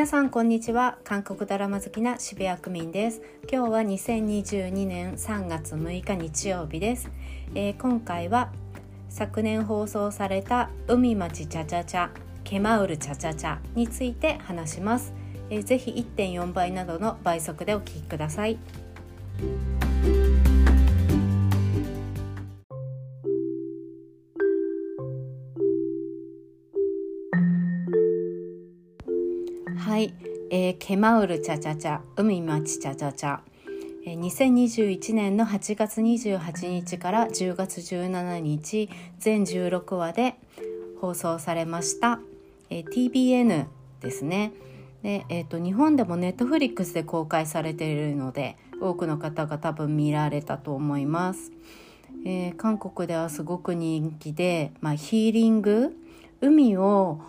皆さんこんにちは。韓国ドラマ好きな渋谷区民です。今日は2022年3月6日日曜日です、えー、今回は昨年放送された海町チャチャチャケマウルチャチャチャについて話します、えー、ぜひ1.4倍などの倍速でお聞きください。ケマウルチャチャチャ海町チャチャチャ。2021年の8月28日から10月17日全16話で放送されました、TBN ですね。で、えーと、日本でもネットフリックスで公開されているので多くの方が多分見られたと思います、えー、韓国ではすごく人気で、まあ、ヒーリング海を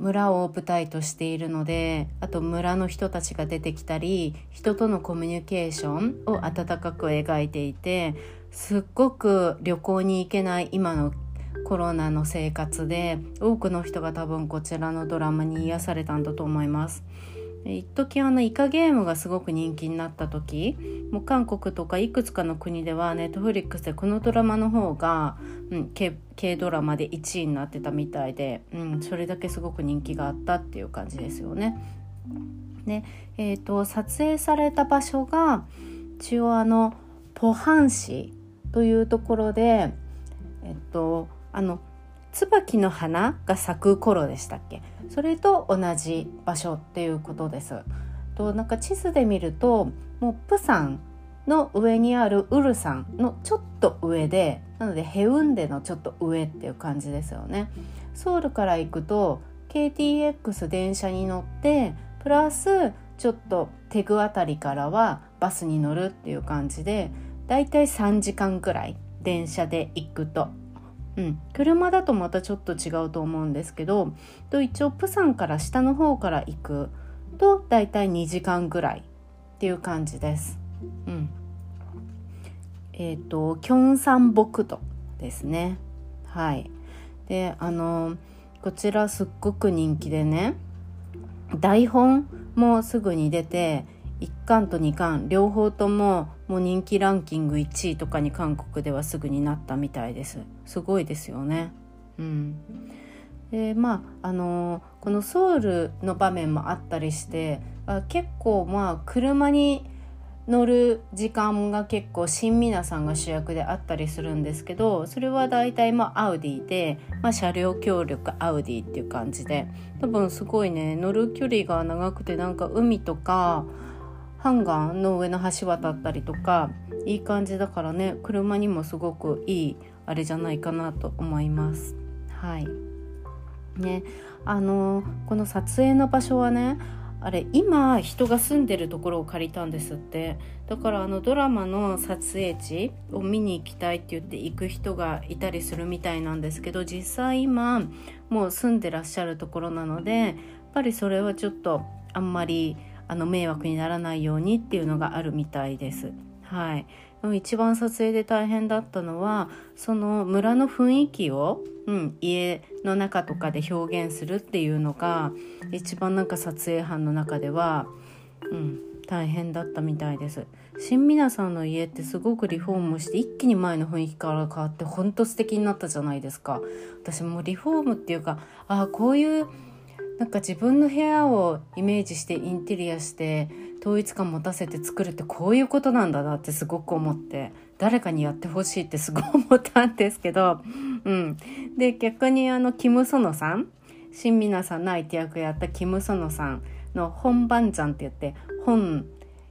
村を舞台としているのであと村の人たちが出てきたり人とのコミュニケーションを温かく描いていてすっごく旅行に行けない今のコロナの生活で多くの人が多分こちらのドラマに癒されたんだと思います。一時あのイカゲームがすごく人気になった時もう韓国とかいくつかの国ではネットフリックスでこのドラマの方が、うん、K, K ドラマで1位になってたみたいで、うん、それだけすごく人気があったっていう感じですよね。で、えーと、撮影された場所が一応あのポハン市というところで、えっと、あの椿の花が咲く頃でしたっけ？それと同じ場所っていうことです。となんか地図で見るともうプサンの上にあるウルサンのちょっと上でなのでヘウンデのちょっと上っていう感じですよね。ソウルから行くと KTX 電車に乗ってプラスちょっとテグあたりからはバスに乗るっていう感じでだいたい3時間くらい電車で行くとうん、車だとまたちょっと違うと思うんですけどと一応プサンから下の方から行くとだいたい2時間ぐらいっていう感じです。うん、えっ、ー、とキョンサンボクトですね。はい。であのこちらすっごく人気でね台本もすぐに出て1巻と2巻両方とももう人気ランキング1位とかに韓国ではすぐになったみたいですすごいですよね。うん。でまああのこのソウルの場面もあったりしてあ結構まあ車に乗る時間が結構新皆さんが主役であったりするんですけどそれは大体まあアウディで、まあ、車両協力アウディっていう感じで多分すごいね乗る距離が長くてなんか海とかハンガーの上の橋渡ったりとかいい感じだからね車にもすごくいいあれじゃないかなと思います。はいねあのこの撮影の場所はねあれ今人が住んでるところを借りたんですってだからあのドラマの撮影地を見に行きたいって言って行く人がいたりするみたいなんですけど実際今もう住んでらっしゃるところなのでやっぱりそれはちょっとあんまりあの迷惑にならないようにっていうのがあるみたいです。はい、一番撮影で大変だったのはその村の雰囲気を、うん、家の中とかで表現するっていうのが一番なんか撮影班の中では、うん、大変だったみたいです。新皆さんの家ってすごくリフォームして一気に前の雰囲気から変わってほんと素敵になったじゃないですか。私もリフォームっていうかああこういうなんか自分の部屋をイメージしてインテリアして統一感持たせて作るってこういうことなんだなってすごく思って誰かにやってほしいってすごい思ったんですけど、うん、で逆にあのキム・ソノさん新皆さんの相手役やったキム・ソノさんの本番ちゃんって言って本、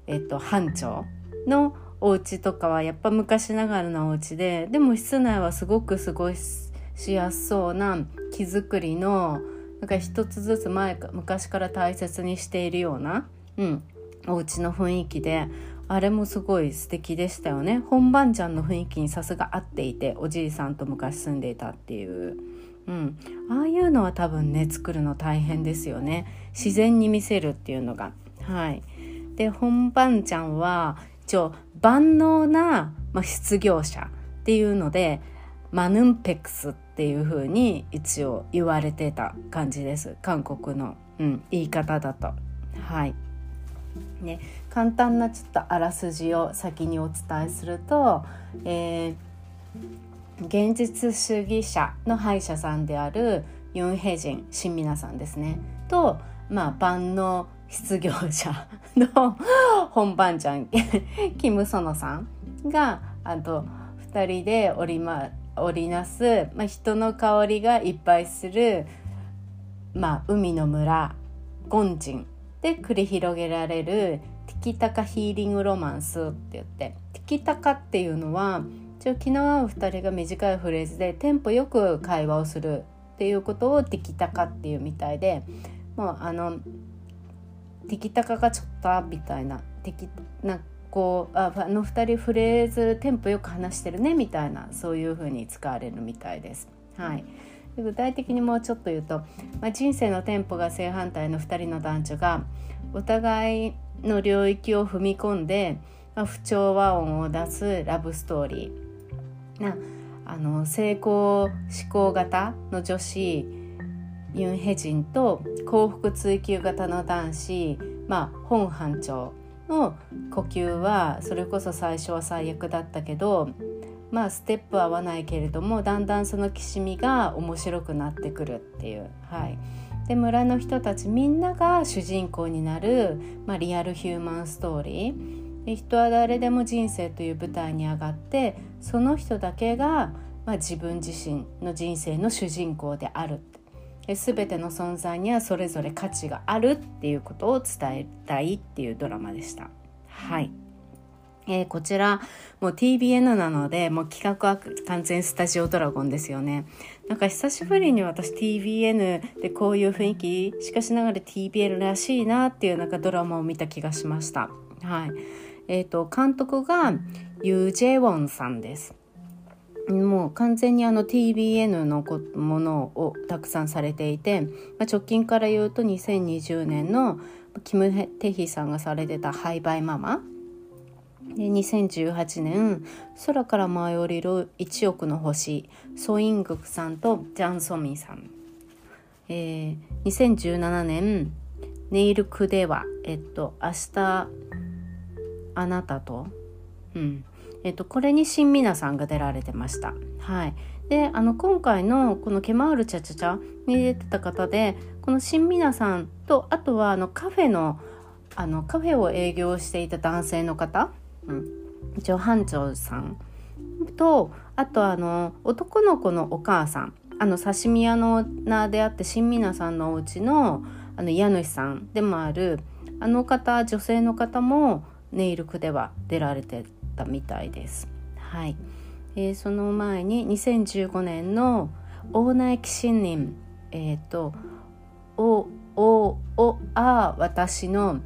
えっと、班長のお家とかはやっぱ昔ながらのお家ででも室内はすごく過ごしやすそうな木造りのなんか一つずつ前昔から大切にしているような、うん、お家の雰囲気であれもすごい素敵でしたよね。本番ちゃんの雰囲気にさすが合っていておじいさんと昔住んでいたっていう、うん、ああいうのは多分ね作るの大変ですよね。自然に見せるっていうのが。はい。で本番ちゃんは一応万能な、まあ、失業者っていうのでマヌンペクスっていう風に一応言われてた感じです。韓国の、うん、言い方だと。はい。ね、簡単なちょっとあらすじを先にお伝えすると、えー、現実主義者の歯医者さんであるユン・ヘイジン新皆さんですね。と、まあ、万能失業者の本番ちゃんキム・ソノさんがあと2人で織り,、ま、織りなす、まあ、人の香りがいっぱいする、まあ、海の村ゴンジン。で繰り広げられるティキタカヒーリングロマンスって言ってティキタカっていうのは一応気の合う2人が短いフレーズでテンポよく会話をするっていうことをティキタカっていうみたいでもうあのティキタカがちょっとみたいなテキなこうああの2人フレーズテンポよく話してるねみたいなそういう風に使われるみたいです。はい具体的にもうちょっと言うと、まあ、人生のテンポが正反対の2人の男女がお互いの領域を踏み込んで、まあ、不調和音を出すラブストーリー。なあの成功思考型の女子ユン・ヘジンと幸福追求型の男子、まあ、本班長の呼吸はそれこそ最初は最悪だったけどまあステップ合わないけれどもだんだんそのきしみが面白くなってくるっていう。はいで村の人たちみんなが主人公になる、まあ、リアルヒューマンストーリーで人は誰でも人生という舞台に上がってその人だけが、まあ、自分自身の人生の主人公であるで全ての存在にはそれぞれ価値があるっていうことを伝えたいっていうドラマでした。はいえー、こちらもう TBN なのでもう企画は完全スタジオドラゴンですよね。なんか久しぶりに私 TBN でこういう雰囲気しかしながら TBN らしいなっていうなんかドラマを見た気がしました。はい。えーと、監督がユー・ジェウォンさんです。もう完全にあの TBN のものをたくさんされていて、まあ、直近から言うと2020年のキム・テヒさんがされてた「ハイバイママ」で2018年「空から舞い降りる1億の星」ソイングクさんとジャン・ソミンさん、えー、2017年「ネイルクでは」えっと「明日あなたと」うん。えっと、これに新皆さんが出られてました。はい、であの今回のこの「ケマールチャチャチャ」に出てた方でこの新皆さんとあとはあのカフェのあのカフェを営業していた男性の方うん、一応班長さんとあとあの男の子のお母さん。あの刺身屋の名であって新皆さんのお家のあの家主さんでもあるあの方女性の方もネイル区では出られてたみたいです。はい、えー、その前に2015年の「大内騎士人」えっ、ー、と「おおおあ私の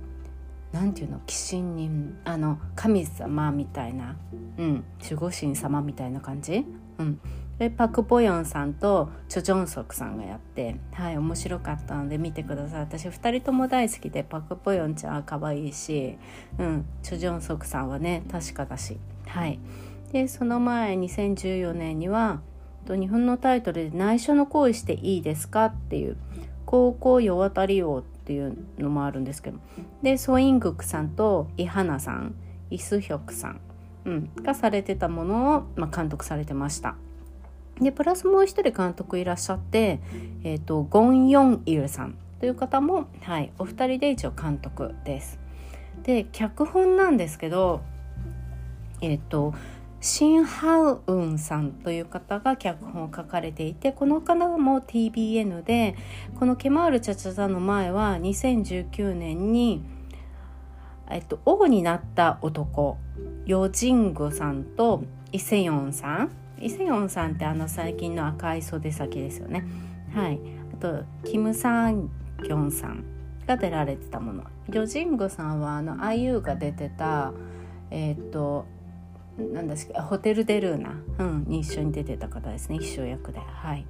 なんていうの鬼神人あの神様みたいな、うん、守護神様みたいな感じ、うん、でパク・ポヨンさんとチョ・ジョンソクさんがやって。はい面白かったので見てください。私2人とも大好きでパク・ポヨンちゃんは可愛いし、うん、チョ・ジョンソクさんはね確かだし。はい。でその前2014年には日本のタイトルで「内緒の行為していいですか?」っていう「高校世渡り王」っっていうのもあるんですけどでソイングクさんとイハナさんイスヒョクさん、うん、がされてたものを、まあ、監督されてました。でプラスもう一人監督いらっしゃって、えーと、ゴン・ヨンイルさんという方も、はい、お二人で一応監督です。で脚本なんですけどえっ、ー、とシン・ハウウンさんという方が脚本を書かれていてこの方も TBN でこのケマール・チャチャザの前は2019年に、えっと、王になった男ヨジングさんとイセヨンさん。イセヨンさんってあの最近の赤い袖先ですよね。はい。あとキム・サンギョンさんが出られてたもの。ヨジングさんはあの IU が出てたえっ、となんですけホテル・デルーナ、うん、に一緒に出てた方ですね。秘書役で。はい。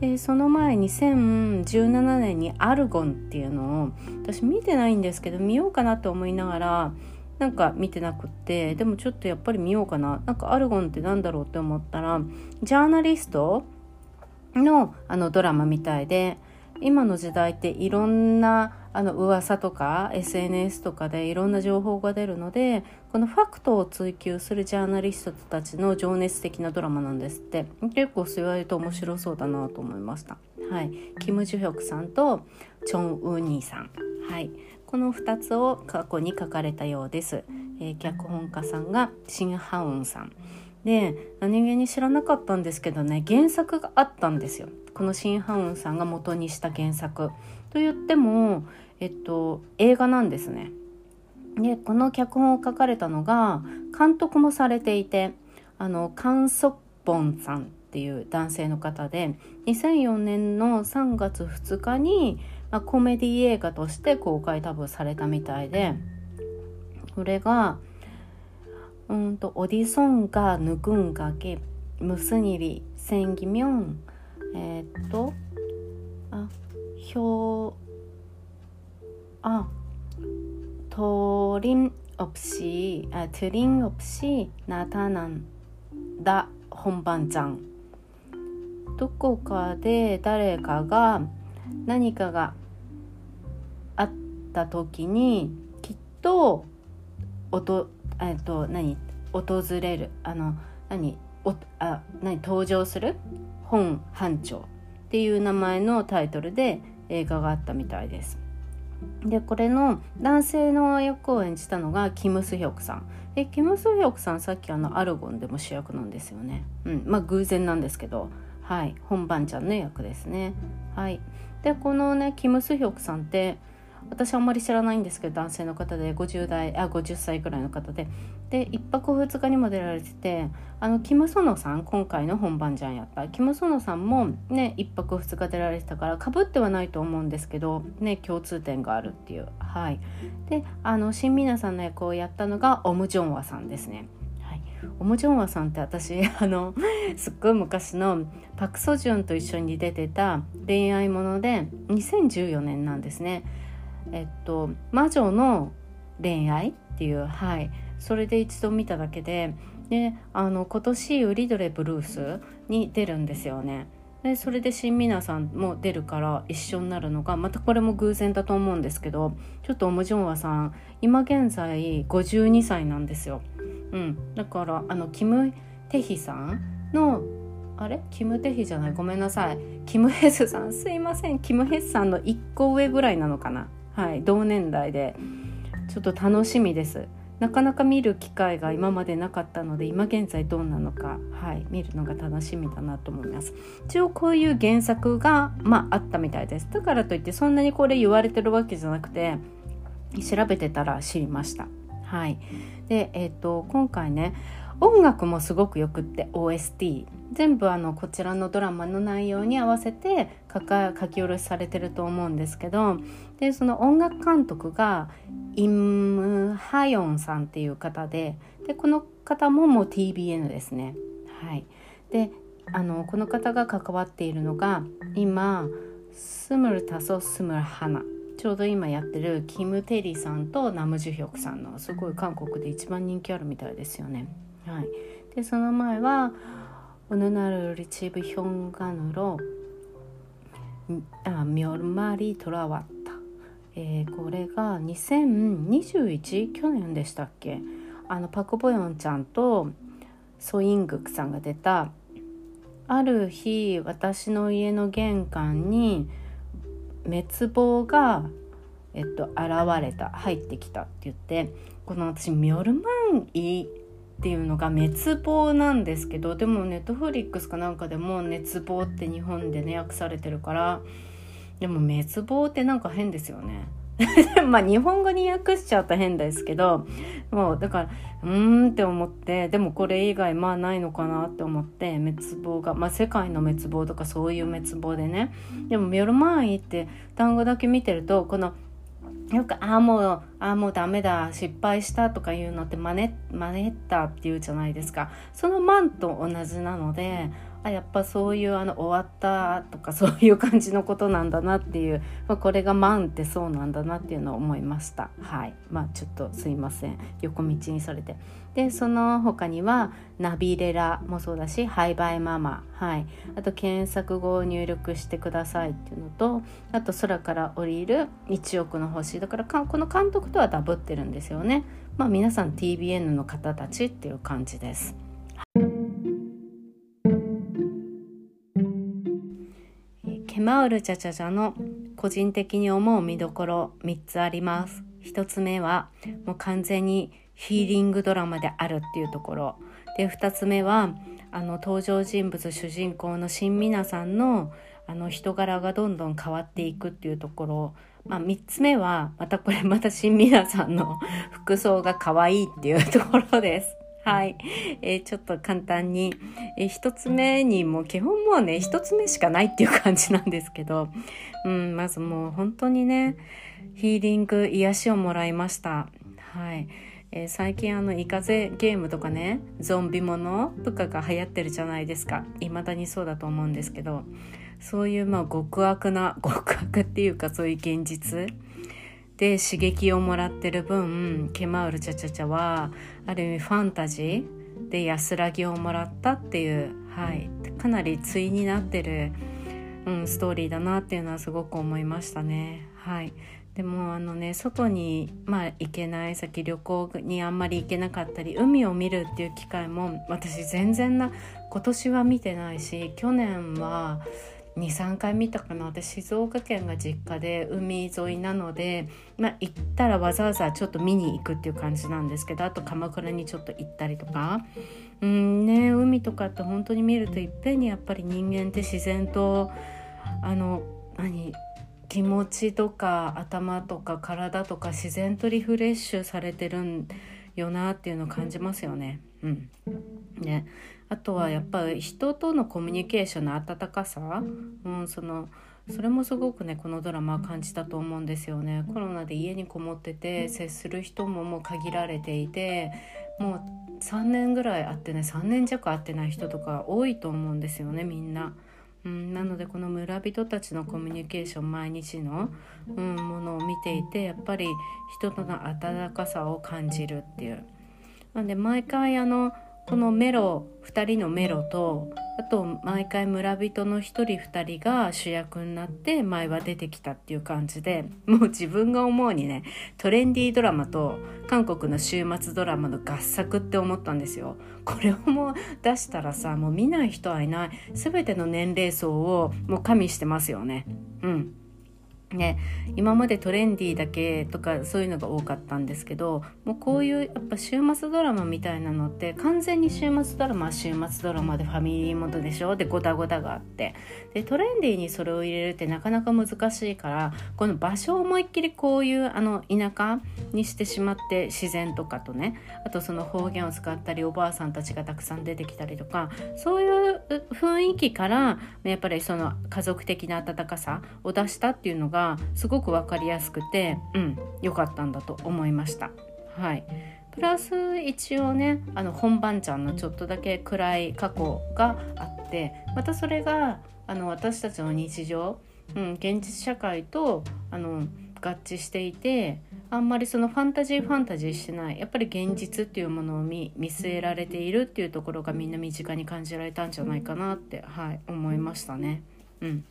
でその前2017年に「アルゴン」っていうのを私見てないんですけど見ようかなと思いながらなんか見てなくってでもちょっとやっぱり見ようかな。なんかアルゴンってなんだろうって思ったらジャーナリストのあのドラマみたいで今の時代っていろんなあの噂とか SNS とかでいろんな情報が出るのでこのファクトを追求するジャーナリストたちの情熱的なドラマなんですって。結構そう言われると面白そうだなと思いました。はい、キム・ジュヒョクさんとチョン・ウニーさん、はい、この2つを過去に書かれたようです。えー、脚本家さんがシン・ハウンさん。で何気に知らなかったんですけどね原作があったんですよ。このシン・ハウンさんが元にした原作。と言っても、えっと、映画なんですね。でこの脚本を書かれたのが監督もされていてあのカン・ソッポンさんっていう男性の方で2004年の3月2日に、まあ、コメディ映画として公開多分されたみたいでこれがうんと「オディソンが抜くんがけムスニリ、センギミョン」えー、っとあう あトリン없이아트림없이나타난다혼반장どこかで誰かが何かがあった時にきっとおとえっと何訪れるあの何おあ何登場する本班長っていう名前のタイトルで映画があったみたいです。 でこれの男性の役を演じたのがキム・スヒョクさん。でキム・スヒョクさんさっきあのアルゴンでも主役なんですよね。うん。まあ偶然なんですけど。はい。本番ちゃんの役ですね。はい。でこのねキム・スヒョクさんって私あんまり知らないんですけど男性の方で50代あ50歳ぐらいの方で。で1泊2日にも出られててあのキム・ソノさん今回の本番じゃんやったキム・ソノさんもね1泊2日出られてたからかぶってはないと思うんですけどね共通点があるっていう。はい。であの新皆さんの役をやったのがオム・ジョンワさんですね。オム・ジョンワさんって私 あのすっごい昔のパク・ソジュンと一緒に出てた恋愛もので2014年なんですね。えっと「魔女の恋愛」っていうはい。それで一度見ただけでであの今年「ウリドレブルース」に出るんですよね。でそれで新皆さんも出るから一緒になるのがまたこれも偶然だと思うんですけどちょっとオム・ジョンワさん今現在52歳なんですよ。うん、だからあのキム・テヒさんのあれ？キム・テヒじゃない？ごめんなさい。キム・ヘスさん？すいません。キム・ヘスさんの1個上ぐらいなのかな。はい同年代でちょっと楽しみです。なかなか見る機会が今までなかったので今現在どうなのか、はい、見るのが楽しみだなと思います。一応こういう原作が、まあ、あったみたいです。だからといってそんなにこれ言われてるわけじゃなくて調べてたら知りました。はい。でえっ、ー、と今回ね音楽もすごくよくって OST 全部あのこちらのドラマの内容に合わせて書か書き下ろしされてると思うんですけどでその音楽監督がイム・ハヨンさんっていう方ででこの方ももう TBN ですね。はい、であのこの方が関わっているのが今スムルタソスムルハナちょうど今やってるキム・テリーさんとナム・ジュヒョクさんのすごい韓国で一番人気あるみたいですよね。はい、でその前は「オヌナル・リチブ・ヒョンガヌロ」「ミョルマリ・トラワッえー、これが2021去年でしたっけ？あのパク・ボヨンちゃんとソイングクさんが出たある日私の家の玄関に滅亡が、えっと、現れた入ってきたって言ってこの私ミョルマンイっていうのが滅亡なんですけどでもネットフリックスかなんかでも熱望って日本でね訳されてるからでも滅亡ってなんか変ですよね。まあ日本語に訳しちゃうと変ですけどもうだからうーんって思ってでもこれ以外まあないのかなって思って滅亡がまあ世界の滅亡とかそういう滅亡でねでも「ミョルマンイ」って単語だけ見てるとこの「よく「ああもうああもうダメだ失敗した」とかいうのって「真似真似った」って言うじゃないですかその「マン」と同じなのであやっぱそういうあの終わったとか そういう感じのことなんだなっていう、まあ、これが万ってそうなんだなっていうのを思いました。はい。まあちょっとすいません。横道にそれて。でその他にはナビレラもそうだしハイバイママ。はい。あと検索語を入力してくださいっていうのとあと空から降りる1億の星。だからこの監督とはダブってるんですよね。まあ皆さん TBN の方たちっていう感じです。ケマウルチャチャチャの個人的に思う見どころ3つあります。1つ目はもう完全にヒーリングドラマであるっていうところ。で2つ目はあの登場人物主人公の新皆さんのあの人柄がどんどん変わっていくっていうところ。まあ、3つ目はまたこれまた新皆さんの服装が可愛いっていうところです。はい、えー、ちょっと簡単に、えー、1つ目にもう基本もうね1つ目しかないっていう感じなんですけど、うん、まずもう本当にねヒーリング癒しをもらいました。はい。えー、最近あのイカゼゲームとかねゾンビものとかが流行ってるじゃないですか。未だにそうだと思うんですけど。そういうまあ極悪な極悪っていうかそういう現実で刺激をもらってる分ケマウルチャチャチャはある意味ファンタジーで安らぎをもらったっていう、はい、かなり対になってる、うん、ストーリーだなっていうのはすごく思いましたね。はい、でもあのね外に、まあ、行けない先旅行にあんまり行けなかったり海を見るっていう機会も私全然な今年は見てないし去年は23回見たかな。私静岡県が実家で海沿いなので、まあ、行ったらわざわざちょっと見に行くっていう感じなんですけどあと鎌倉にちょっと行ったりとか。うんね海とかって本当に見るといっぺんにやっぱり人間って自然とあの何気持ちとか頭とか体とか自然とリフレッシュされてるんよなっていうのを感じますよね。うん、ね。あとはやっぱり人とのコミュニケーションの温かさ、うん、そのそれもすごくねこのドラマは感じたと思うんですよねコロナで家にこもってて接する人ももう限られていてもう3年ぐらい会ってね3年弱会ってない人とか多いと思うんですよねみんな。うん、なのでこの村人たちのコミュニケーション毎日の、うん、ものを見ていてやっぱり人との温かさを感じるっていう。なんで毎回あのこのメロ2人のメロとあと毎回村人の1人2人が主役になって前は出てきたっていう感じでもう自分が思うにねトレンディードラマと韓国の週末ドラマの合作って思ったんですよ。これをもう出したらさもう見ない人はいない全ての年齢層をもう加味してますよね。うんね、今までトレンディーだけとかそういうのが多かったんですけどもうこういうやっぱ週末ドラマみたいなのって完全に週末ドラマは週末ドラマでファミリーモードでしょ？でゴタゴタがあって。でトレンディーにそれを入れるってなかなか難しいからこの場所を思いっきりこういうあの田舎にしてしまって自然とかとねあとその方言を使ったりおばあさんたちがたくさん出てきたりとかそういう雰囲気からやっぱりその家族的な温かさを出したっていうのががすごく分かりやすくてうん良かったんだと思いました。はいプラス一応ねあの本番ちゃんのちょっとだけ暗い過去があってまたそれがあの私たちの日常、うん、現実社会とあの合致していてあんまりそのファンタジーファンタジーしてないやっぱり現実っていうものを見据えられているっていうところがみんな身近に感じられたんじゃないかなって、はい、思いましたね。うん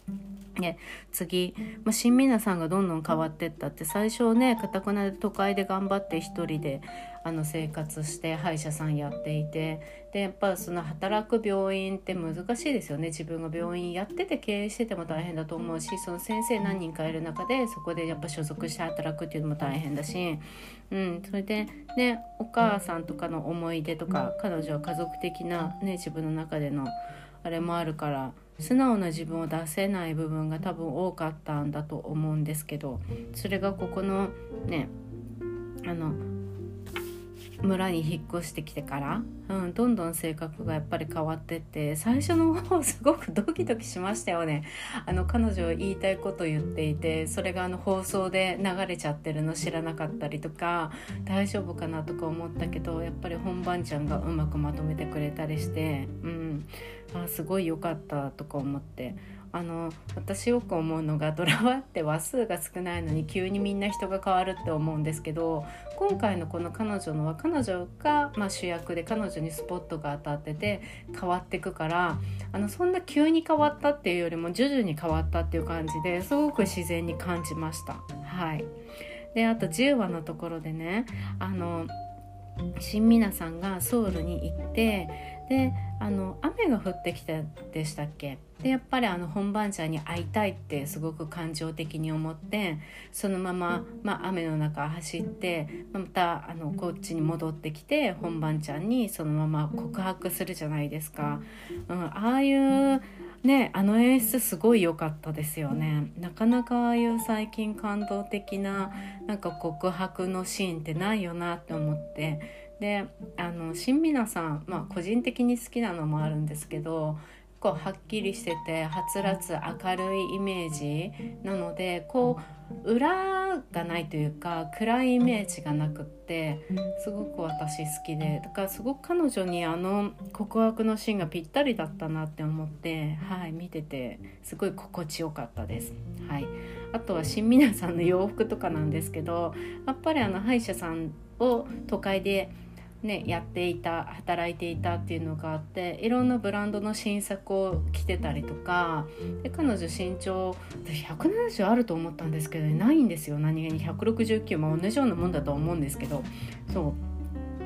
ね、次、まあ、新皆さんがどんどん変わってったって最初ねかたくなで都会で頑張って一人であの生活して歯医者さんやっていてでやっぱその働く病院って難しいですよね自分が病院やってて経営してても大変だと思うしその先生何人かいる中でそこでやっぱ所属して働くっていうのも大変だし、うん、それでねお母さんとかの思い出とか彼女は家族的な、ね、自分の中でのあれもあるから。素直な自分を出せない部分が多分多かったんだと思うんですけどそれがここのねあの村に引っ越してきてから、うん、どんどん性格がやっぱり変わってって最初の方すごくドキドキしましたよね。あの彼女言いたいこと言っていてそれがあの放送で流れちゃってるの知らなかったりとか大丈夫かなとか思ったけどやっぱり本番ちゃんがうまくまとめてくれたりして、うん、あすごい良かったとか思ってあの私よく思うのがドラマって話数が少ないのに急にみんな人が変わるって思うんですけど今回のこの彼女のは彼女が、まあ、主役で彼女にスポットが当たってて変わってくからあのそんな急に変わったっていうよりも徐々に変わったっていう感じですごく自然に感じました。はい、であと10話のところでねあの新皆さんがソウルに行ってであの雨が降ってきたでしたっけ？でやっぱりあの本番ちゃんに会いたいってすごく感情的に思ってそのまま、まあ、雨の中走ってまたあのこっちに戻ってきて本番ちゃんにそのまま告白するじゃないですか。うん、ああいうねあの演出すごい良かったですよね。なかなかああいう最近感動的ななんか告白のシーンってないよなって思ってであの新皆さん、まあ、個人的に好きなのもあるんですけどこうはっきりしててはつらつ明るいイメージなのでこう裏がないというか暗いイメージがなくってすごく私好きでだからすごく彼女にあの告白のシーンがぴったりだったなって思って、はい、見ててすごい心地よかったです。はい、あとは新皆さんの洋服とかなんですけどやっぱりあの歯医者さんを都会でね、やっていた働いていたっていうのがあっていろんなブランドの新作を着てたりとかで彼女身長私170あると思ったんですけどないんですよ。何気に169も同じようなもんだと思うんですけど。そ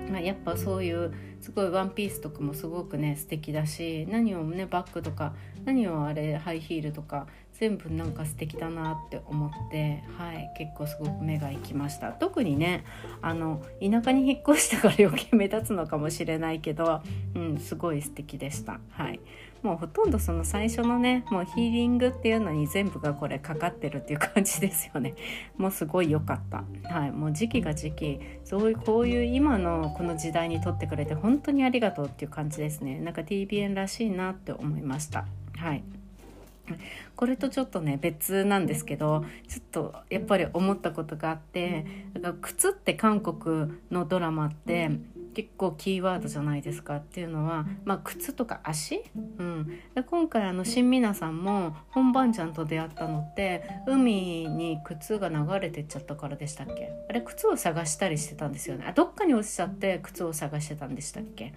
う、まあ、やっぱそういうすごいワンピースとかもすごくね素敵だし何をねバッグとか何をあれハイヒールとか全部なんか素敵だなって思って、はい、結構すごく目が行きました。特にねあの田舎に引っ越したから余計目立つのかもしれないけど、うん、すごい素敵でした。はい。もうほとんどその最初のねもうヒーリングっていうのに全部がこれかかってるっていう感じですよね。もうすごい良かった。はい。もう時期が時期そういうこういう今のこの時代に撮ってくれて本当にありがとうっていう感じですね。なんか TBN らしいなって思いました。はい。これとちょっとね別なんですけどちょっとやっぱり思ったことがあってだか靴って韓国のドラマって結構キーワードじゃないですかっていうのは、まあ、靴とか足、うん、で今回あの新皆さんも本番ちゃんと出会ったのって海に靴が流れてっちゃったからでしたっけ？あれ靴を探したりしてたんですよね。あどっかに落ちちゃって靴を探してたんでしたっけ？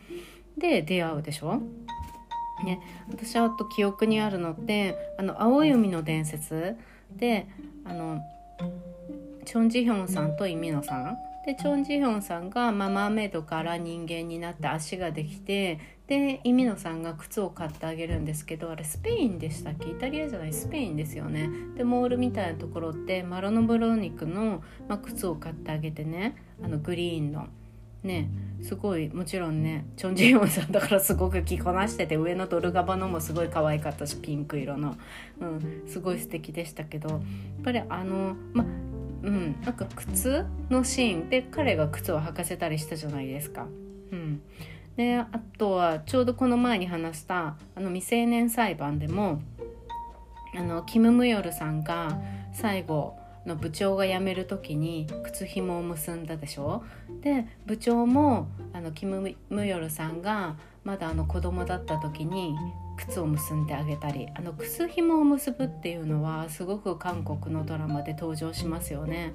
で出会うでしょ？ね、私はと記憶にあるのってあの青い海の伝説であのチョン・ジヒョンさんとイミノさん。でチョン・ジヒョンさんがママメイドから人間になって足ができてでイミノさんが靴を買ってあげるんですけどあれスペインでしたっけ？イタリアじゃないスペインですよね。でモールみたいなところってマロノブロニクの、まあ、靴を買ってあげてねあのグリーンの。ねすごいもちろんねチョン・ジヨンさんだからすごく着こなしてて上のドルガバのもすごい可愛かったしピンク色の、うん、すごい素敵でしたけどやっぱりあのまうんなんか靴のシーンで彼が靴を履かせたりしたじゃないですか。うん、であとはちょうどこの前に話したあの未成年裁判でもあのキム・ムヨルさんが最後の部長が辞める時に靴紐を結んだでしょ？で部長もあのキム・ムヨルさんがまだあの子供だった時に靴を結んであげたりあの靴紐を結ぶっていうのはすごく韓国のドラマで登場しますよね。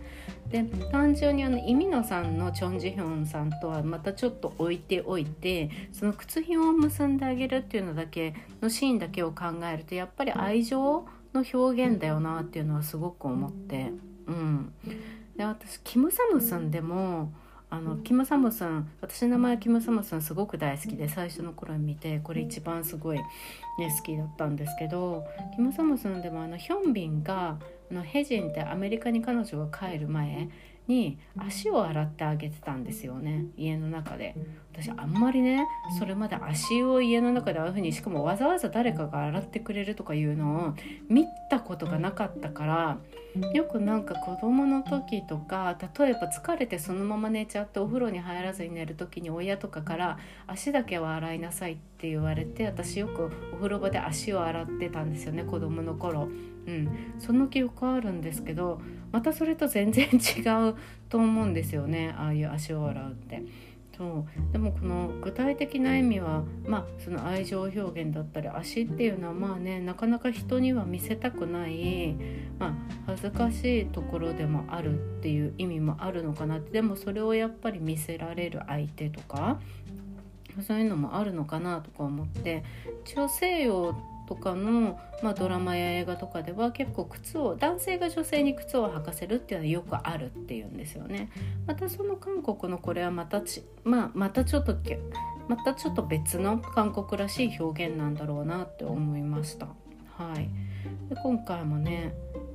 で単純にあのイミノさんのチョン・ジヒョンさんとはまたちょっと置いておいてその靴紐を結んであげるっていうのだけのシーンだけを考えるとやっぱり愛情の表現だよなっていうのはすごく思って。うん。で私キム・サムスンでもあのキム・サムスン私の名前はキム・サムスンすごく大好きで最初の頃に見てこれ一番すごい、ね、好きだったんですけどキム・サムスンでもあのヒョンビンがあのヘジンってアメリカに彼女が帰る前に足を洗ってあげてたんですよね家の中で。私あんまりねそれまで足を家の中でああいう風にしかもわざわざ誰かが洗ってくれるとかいうのを見たことがなかったからよくなんか子供の時とか例えば疲れてそのまま寝ちゃってお風呂に入らずに寝る時に親とかから足だけは洗いなさいって言われて私よくお風呂場で足を洗ってたんですよね子供の頃。うん、その記憶はあるんですけどまたそれと全然違うと思うんですよねああいう足を洗うって。そう。でもこの具体的な意味は、まあ、その愛情表現だったり足っていうのはまあねなかなか人には見せたくない、まあ、恥ずかしいところでもあるっていう意味もあるのかなって。でもそれをやっぱり見せられる相手とかそういうのもあるのかなとか思って。一応西洋とかの、まあ、ドラマや映画とかでは結構靴を男性が女性に靴を履かせるっていうのはよくあるっていうんですよね。またその韓国のこれはまたち、まあ、またちょっとまたちょっと別の韓国らしい表現なんだろうなって思いました。はい、で今回もね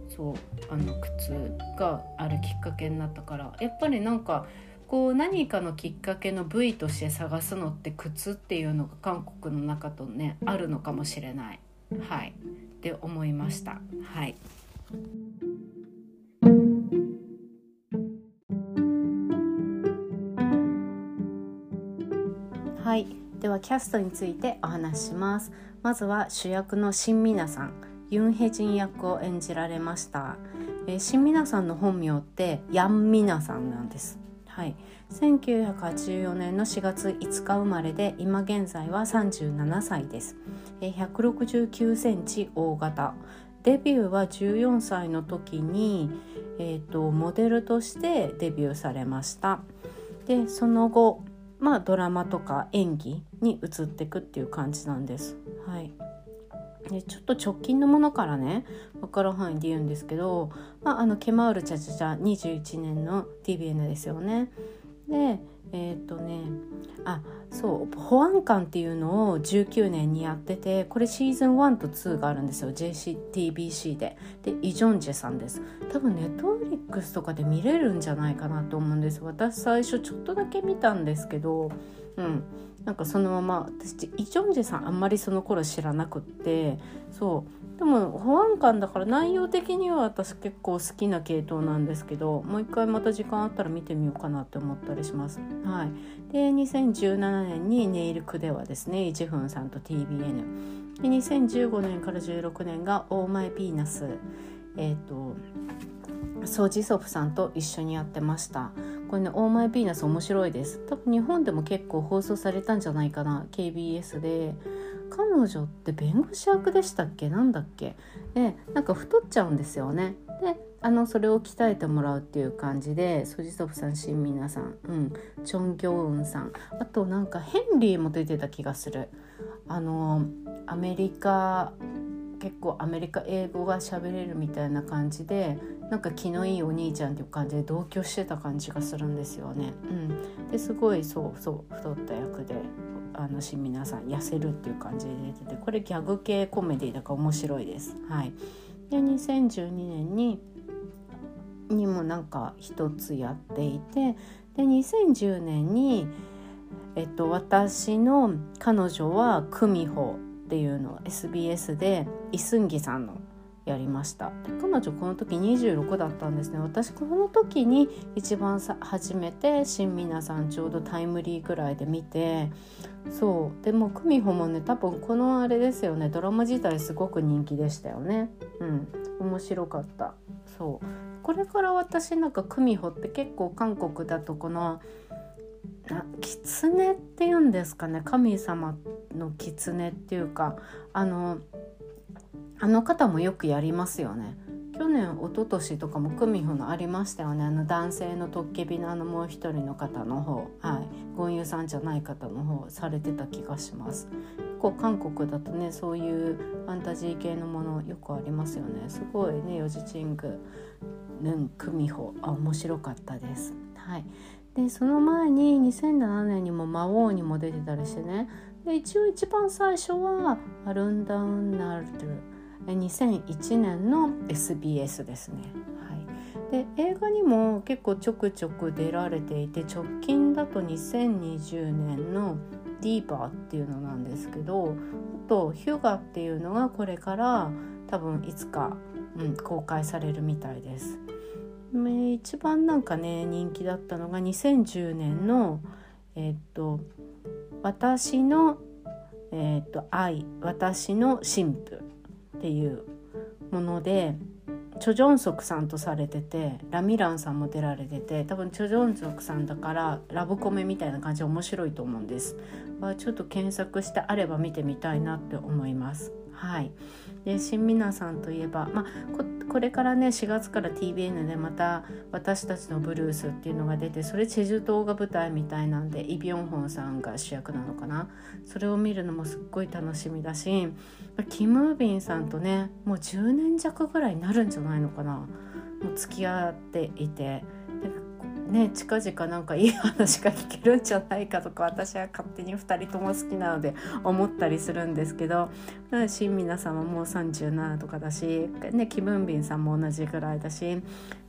そうあの靴があるきっかけになったからやっぱりなんかこう何かのきっかけの部位として探すのって靴っていうのが韓国の中とねあるのかもしれない。はい。って思いました。はい。はい。ではキャストについてお話しします。まずは主役のシンミナさんユン・ヘジン役を演じられました、えー、シンミナさんの本名ってヤンミナさんなんです。はい、1984年の4月5日生まれで今現在は37歳です。169センチ大型デビューは14歳の時に、えーと、モデルとしてデビューされましたでその後、まあ、ドラマとか演技に移っていくっていう感じなんです。はい、でちょっと直近のものからね分かる範囲で言うんですけど、まあ、あのケマウルチャチャチャ21年の TBN ですよね。でえっ、とねあそう保安官っていうのを19年にやっててこれシーズン1と2があるんですよ JCTBC で。でイ・ジョンジェさんです。多分ネットフリックスとかで見れるんじゃないかなと思うんです。私最初ちょっとだけ見たんですけどうん。なんかそのまま私イ・ジョンジェさんあんまりその頃知らなくってそう。でも保安官だから内容的には私結構好きな系統なんですけどもう一回また時間あったら見てみようかなって思ったりします。はい、で2017年にネイルクではですねイ・ジフンさんと TBN で2015年から16年が「オーマイ・ピーナス」えっ、ー、とソジソフさんと一緒にやってました。これね「オーマイ・ピーナス」面白いです。多分日本でも結構放送されたんじゃないかな。KBS で。彼女って弁護士役でしたっけ？なんだっけ？でなんか太っちゃうんですよね。であのそれを鍛えてもらうっていう感じでソジソフさんシンミナさん、うん、チョン・ギョウンさん。あとなんかヘンリーも出てた気がする。あのアメリカ結構アメリカ英語が喋れるみたいな感じでなんか気のいいお兄ちゃんっていう感じで同居してた感じがするんですよね。うん、ですごいそうそう太った役であの皆さん痩せるっていう感じで出ててこれギャグ系コメディだから面白いです。はい、で2012年ににもなんか一つやっていてで2010年に、えっと、私の彼女は久美穂っていうのを SBS でイスンギさんのやりました。彼女この時26だったんですね。私この時に一番さ初めて新皆さんちょうどタイムリーぐらいで見てそう。でも久美穂もね多分このあれですよね。ドラマ自体すごく人気でしたよね。うん。面白かった。そう。これから私なんか久美穂って結構韓国だとこのな狐っていうんですかね。神様の狐っていうかあのあの方もよくやりますよね。去年一昨年とかもクミホのありましたよね。あの男性のトッケビのあのもう一人の方の方。はい。ゴンユさんじゃない方の方されてた気がします。結構韓国だとねそういうファンタジー系のものよくありますよね。すごいねヨジチングヌンクミホあ面白かったです。はい。でその前に2007年にも魔王にも出てたりしてね。で一応一番最初はアルンダウンナルト2001年の SBS ですね。はい、で映画にも結構ちょくちょく出られていて直近だと2020年の「ディーバー」っていうのなんですけどあと「ヒュガ」っていうのがこれから多分いつか、うん、公開されるみたいです。一番なんかね人気だったのが2010年のえー、っと私のえー、っと愛私の神父っていうものでチョ・ジョンソクさんとされててラミランさんも出られてて多分チョ・ジョンソクさんだからラブコメみたいな感じで面白いと思うんです。ちょっと検索してあれば見てみたいなって思います。はい、で新皆さんといえば、まあ、これからね4月から TBN でまた「私たちのブルース」っていうのが出てそれチェジュ島が舞台みたいなんでイ・ビョンホンさんが主役なのかな。それを見るのもすっごい楽しみだしキム・ウビンさんとねもう10年弱ぐらいになるんじゃないのかな。もう付き合っていて。ね近々なんかいい話が聞けるんじゃないかとか私は勝手に2人とも好きなので思ったりするんですけど新皆さんももう37とかだし、ね、キム・ンビンさんも同じぐらいだしやっ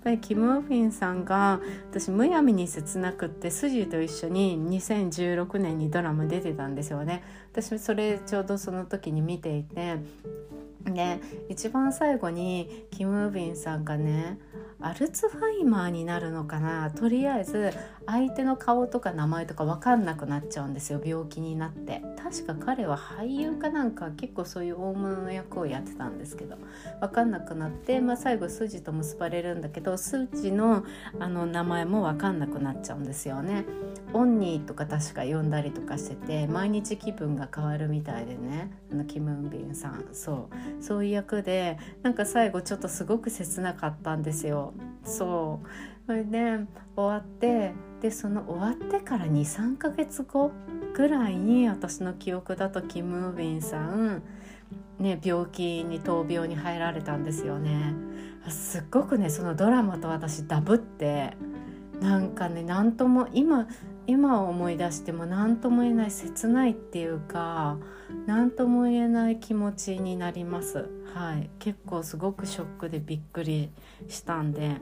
ぱりキム・ンビンさんが私むやみに切なくってスジと一緒に2016年にドラマ出てたんですよね。私それちょうどその時に見ていてで一番最後にキム・ビンさんがねアルツハイマーになるのかな？とりあえず相手の顔とか名前とか分かんなくなっちゃうんですよ病気になって。確か彼は俳優かなんか結構そういう大物の役をやってたんですけど。分かんなくなって、まあ、最後筋と結ばれるんだけど筋のあの名前も分かんなくなっちゃうんですよね。オンニーとか確か呼んだりとかしてて毎日気分が変わるみたいでね。あのキム・ンビンさん。そう。そういう役でなんか最後ちょっとすごく切なかったんですよ。そうそれで終わってでその終わってから23ヶ月後ぐらいに私の記憶だとキム・ウビンさん、ね、病気に闘病に入られたんですよね。すっごくねそのドラマと私ダブってなんかね何とも今今思い出しても何とも言えない切ないっていうか何とも言えない気持ちになります。はい、結構すごくショックでびっくりしたんで。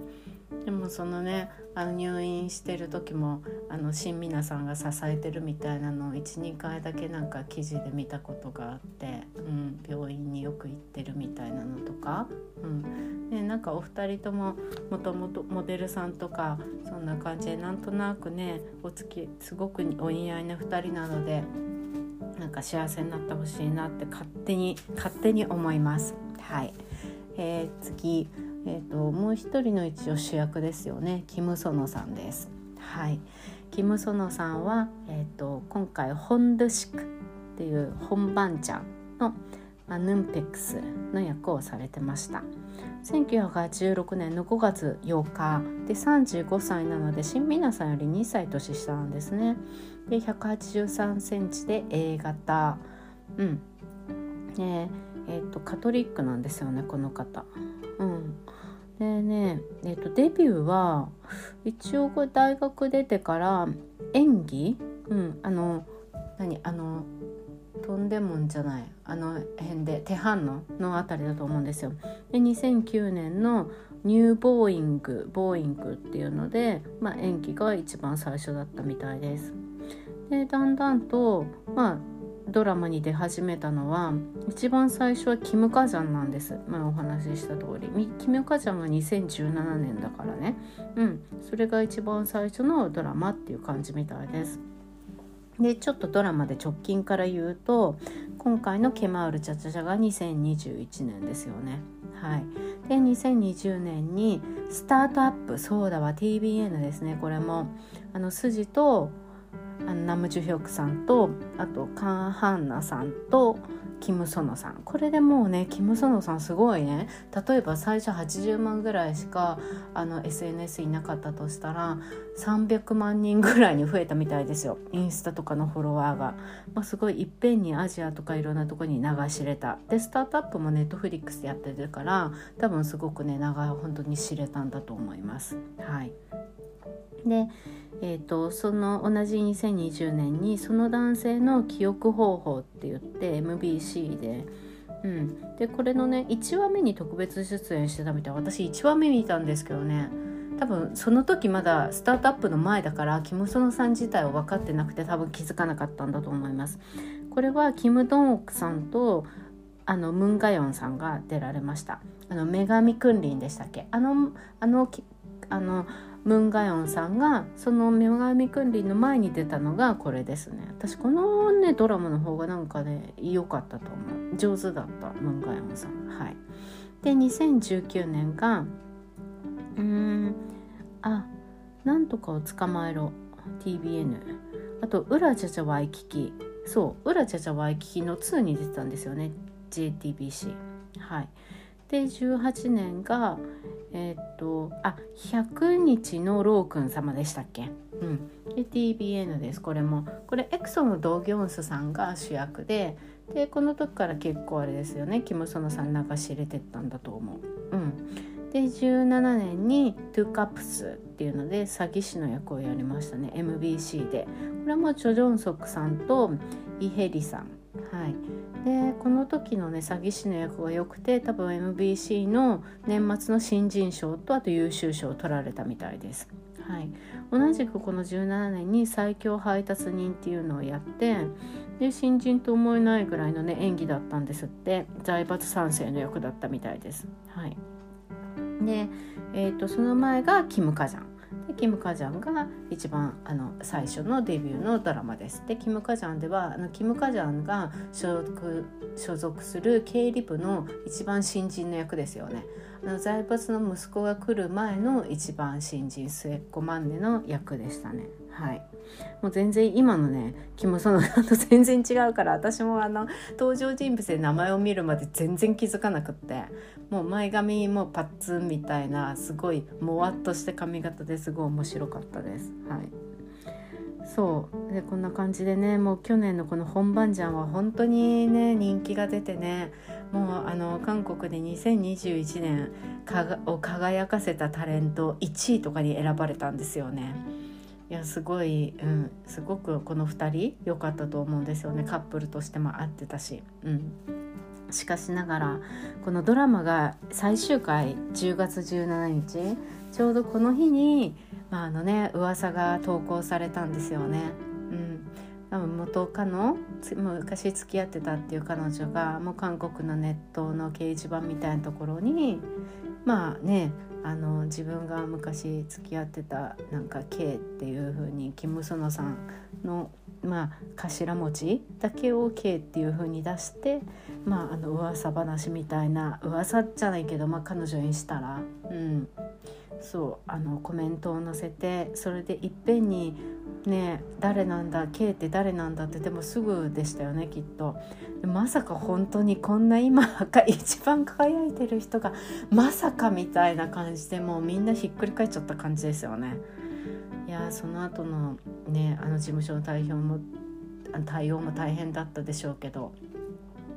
でもそのねあの入院してる時もあの新皆さんが支えてるみたいなのを12回だけなんか記事で見たことがあって、うん、病院によく行ってるみたいなのとか、うん、でなんかお二人とももともとモデルさんとかそんな感じでなんとなくねお付きすごくお似合いな2人なのでなんか幸せになってほしいなって勝手に勝手に思います。はい、えー、次えーと、もう一人の一応主役ですよねキム・ソノさんです。はい、キム・ソノさんは、えーと、今回ホンドシクっていう本番ちゃんのヌンペックスの役をされてました。1986年の5月8日。で35歳なので新皆さんより2歳年下なんですね。で183センチで A 型。うん。ねえーとカトリックなんですよねこの方。うん。でね、えーと、デビューは一応大学出てから演技、うん、あの何？あのとんでもんじゃない。あの辺で手反応のあたりだと思うんですよ。で2009年のニューボーイングボーイングっていうので、まあ、演技が一番最初だったみたいです。でだんだんと、まあ、ドラマに出始めたのは一番最初はキム・カジャンなんです。前お話しした通り。キム・カジャンは2017年だからね。うん。それが一番最初のドラマっていう感じみたいです。でちょっとドラマで直近から言うと今回の「ケマール・チャチャチャ」が2021年ですよね。はい。で2020年に「スタートアップ」そうだわ TBN ですね。これもあの筋とあのナム・ジュヒョクさんとあとカン・ハンナさんとキム・ソノさん。これでもうねキム・ソノさんすごいね。例えば最初80万ぐらいしかあの SNS いなかったとしたら300万人ぐらいに増えたみたいですよ。インスタとかのフォロワーが、まあ、すごいいっぺんにアジアとかいろんなとこに流しれた。でスタートアップもネットフリックスでやってるから多分すごくね長い本当に知れたんだと思います。はい。でえーと、その同じ2020年にその男性の記憶方法って言って MBC で,、うん、でこれのね1話目に特別出演してたみたい。私1話目見たんですけどね。多分その時まだスタートアップの前だからキム・ソノさん自体は分かってなくて多分気づかなかったんだと思います。これはキム・ドンオクさんとあのムンガヨンさんが出られました。あの女神君臨でしたっけ。あのあのあのムンガヨンさんがその女神君臨の前に出たのがこれですね。私このねドラマの方がなんかね良かったと思う。上手だったムンガヨンさん。はい。で2019年がうんあなんとかを捕まえろ。TBN あと「ウラチャチャワイキキ」そう「ウラチャチャワイキキ」の2に出てたんですよね。JTBC はい。で18年がえー、っとあ100日のロー君様でしたっけ？うん。で TBN です。これも。これエクソのドギョンスさんが主役ででこの時から結構あれですよね。キム・ソノさん流し入れてったんだと思う。うん。で17年に「トゥカプス」っていうので詐欺師の役をやりましたね。MBC で。これはもうチョ・ジョンソクさんとイ・ヘリさんはい。でこの時のね詐欺師の役が良くて多分 MBC の年末の新人賞とあと優秀賞を取られたみたいです。はい、同じくこの17年に最強配達人っていうのをやってで新人と思えないぐらいのね演技だったんですって。財閥三世の役だったみたいです。はい、で、えーと、その前がキム・カジャン。キム・カジャンが一番あの最初のデビューのドラマです。でキム・カジャンではあのキム・カジャンが所属所属する経理部の一番新人の役ですよね。あの財閥の息子が来る前の一番新人末っ子マンネの役でしたね。はい、もう全然今のねキム・ソノさんと全然違うから私もあの登場人物で名前を見るまで全然気づかなくってもう前髪もパッツンみたいなすごいもわっとした髪型ですごい面白かったです。はいそうでこんな感じでねもう去年のこの本番ジャンは本当にね人気が出てねもうあの韓国で2021年を輝かせたタレント1位とかに選ばれたんですよね。いやすごい、うん、すごくこの2人良かったと思うんですよねカップルとしても合ってたし。うんしかしながらこのドラマが最終回10月17日ちょうどこの日に、まあ、あのね噂が投稿されたんですよね。うん、元カノ昔付き合ってたっていう彼女がもう韓国のネットの掲示板みたいなところにまあねあの自分が昔付き合ってたなんか K っていう風にキム・ソノさんのまあ頭文字だけを K っていう風に出してまああの噂話みたいな噂じゃないけど、まあ、彼女にしたら、うん、そうあのコメントを載せてそれでいっぺんにね誰なんだ K って誰なんだってでもすぐでしたよねきっと。まさか本当にこんな今が一番輝いてる人がまさかみたいな感じでもうみんなひっくり返っちゃった感じですよね。いやその後のねあの事務所の対応も対応も大変だったでしょうけど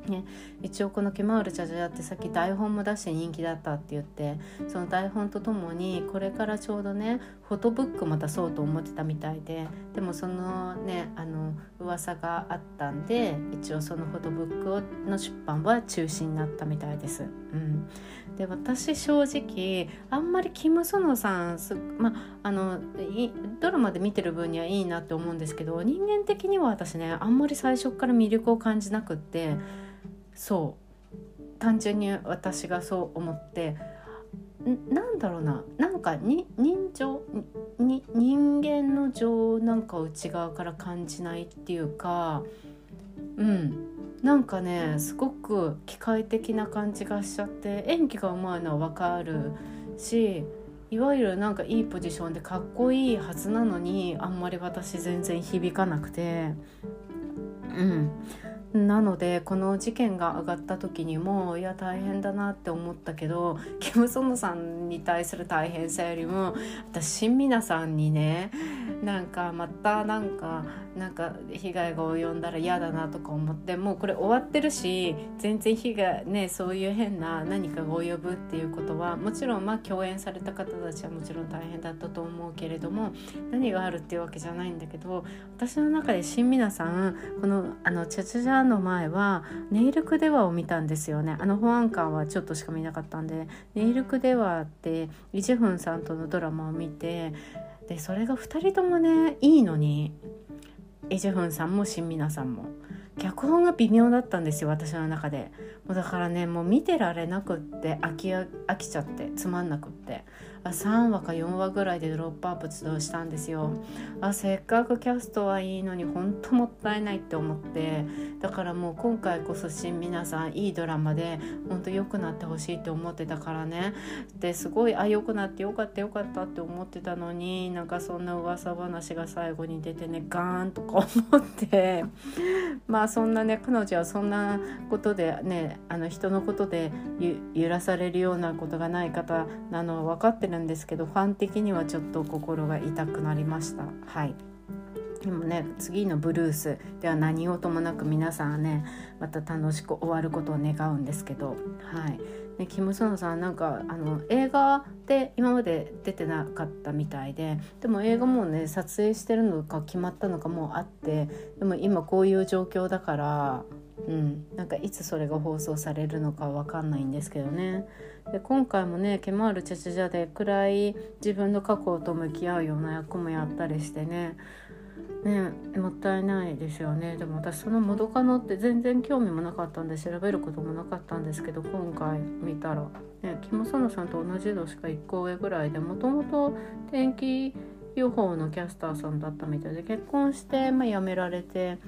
ね、一応この「ケマールチャジャ」ってさっき台本も出して人気だったって言ってその台本とともにこれからちょうどねフォトブックも出そうと思ってたみたいででもそのねあの噂があったんで一応そのフォトブックをの出版は中止になったみたいです。うん、で私正直あんまりキム・ソノさんす、まあ、のドラマで見てる分にはいいなって思うんですけど人間的には私ねあんまり最初から魅力を感じなくって。そう単純に私がそう思ってなんだろうななんかに人情に人間の情なんか内側から感じないっていうかうん。なんかねすごく機械的な感じがしちゃって演技がうまいのは分かるしいわゆるなんかいいポジションでかっこいいはずなのにあんまり私全然響かなくて。うん。なのでこの事件が上がった時にもいや大変だなって思ったけどキム・ソノさんに対する大変さよりも私新皆さんにねなんかまたなんかなんか被害が及んだら嫌だなとか思ってもうこれ終わってるし全然被害ねそういう変な何かが及ぶっていうことはもちろんまあ共演された方たちはもちろん大変だったと思うけれども何があるっていうわけじゃないんだけど私の中で新皆さんこのあのチャチャジャの前はネイルクデワを見たんですよね。あの保安官はちょっとしか見なかったんでネイルクデワってイ・ジェフンさんとのドラマを見てでそれが2人ともねいいのにイ・ジェフンさんも新皆さんも。脚本が微妙だったんですよ私の中で。もうだからねもう見てられなくって飽き飽きちゃってつまんなくって。3話か4話ぐらいでドロップアップしたんですよ。あせっかくキャストはいいのに本当もったいないって思って。だからもう今回こそ新皆さんいいドラマで本当良くなってほしいって思ってたからね。ですごいあ良くなってよかったよかったって思ってたのになんかそんな噂話が最後に出てねガーンとか思って。まあそんなね彼女はそんなことでねあの人のことで揺らされるようなことがない方なのは分かってるるんですけどファン的にはちょっと心が痛くなりました。はい。でもね次のブルースでは何事もなく皆さんはねまた楽しく終わることを願うんですけど。はい。ね、キム・ソンさんなんかあの映画で今まで出てなかったみたいででも映画もね撮影してるのか決まったのかもうあってでも今こういう状況だから、うん、なんかいつそれが放送されるのか分かんないんですけどね。で今回もね「ケマール・チャチャジャ」で暗い自分の過去と向き合うような役もやったりしてね。ねもったいないですよね。でも私その元カノって全然興味もなかったんで調べることもなかったんですけど今回見たら、ね、キム・ソノさんと同じ度しか1個上ぐらいでもともと天気予報のキャスターさんだったみたいで結婚して、まあ、辞められて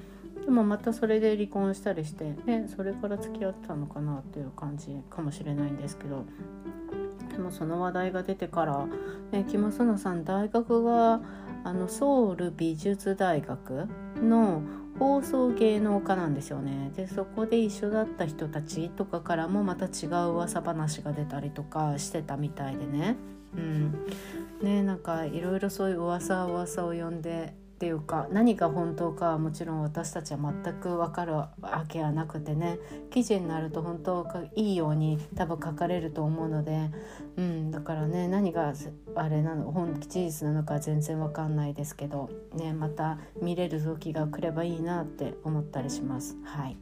でもまたそれで離婚したりして、ね、それから付き合ったのかなっていう感じかもしれないんですけど。でもその話題が出てから、ね、キム・ソノさん大学があのソウル美術大学の放送芸能科なんですよね。でそこで一緒だった人たちとかからもまた違う噂話が出たりとかしてたみたいでね。うん。ねなんかいろいろそういう噂噂を呼んでっていうか何が本当かはもちろん私たちは全く分かるわけはなくてね。記事になると本当かいいように多分書かれると思うので、うん、だからね何があれなの本事実なのか全然分かんないですけど、ね、また見れる時が来ればいいなって思ったりします。はい、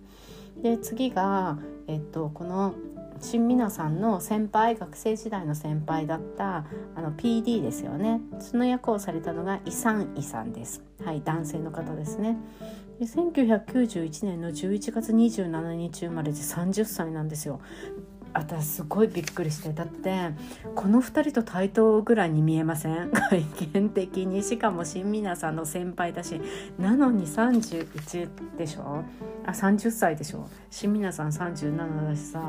で次が、えっと、この新皆さんの先輩学生時代の先輩だったあの PD ですよね。その役をされたのがイサンイさんです。はい男性の方ですね。で1991年の11月27日生まれで30歳なんですよ。私すごいびっくりしてだってこの2人と対等ぐらいに見えません？外見的に。しかも新皆さんの先輩だし。なのに31でしょ？あ30歳でしょ？新皆さん37だしさ。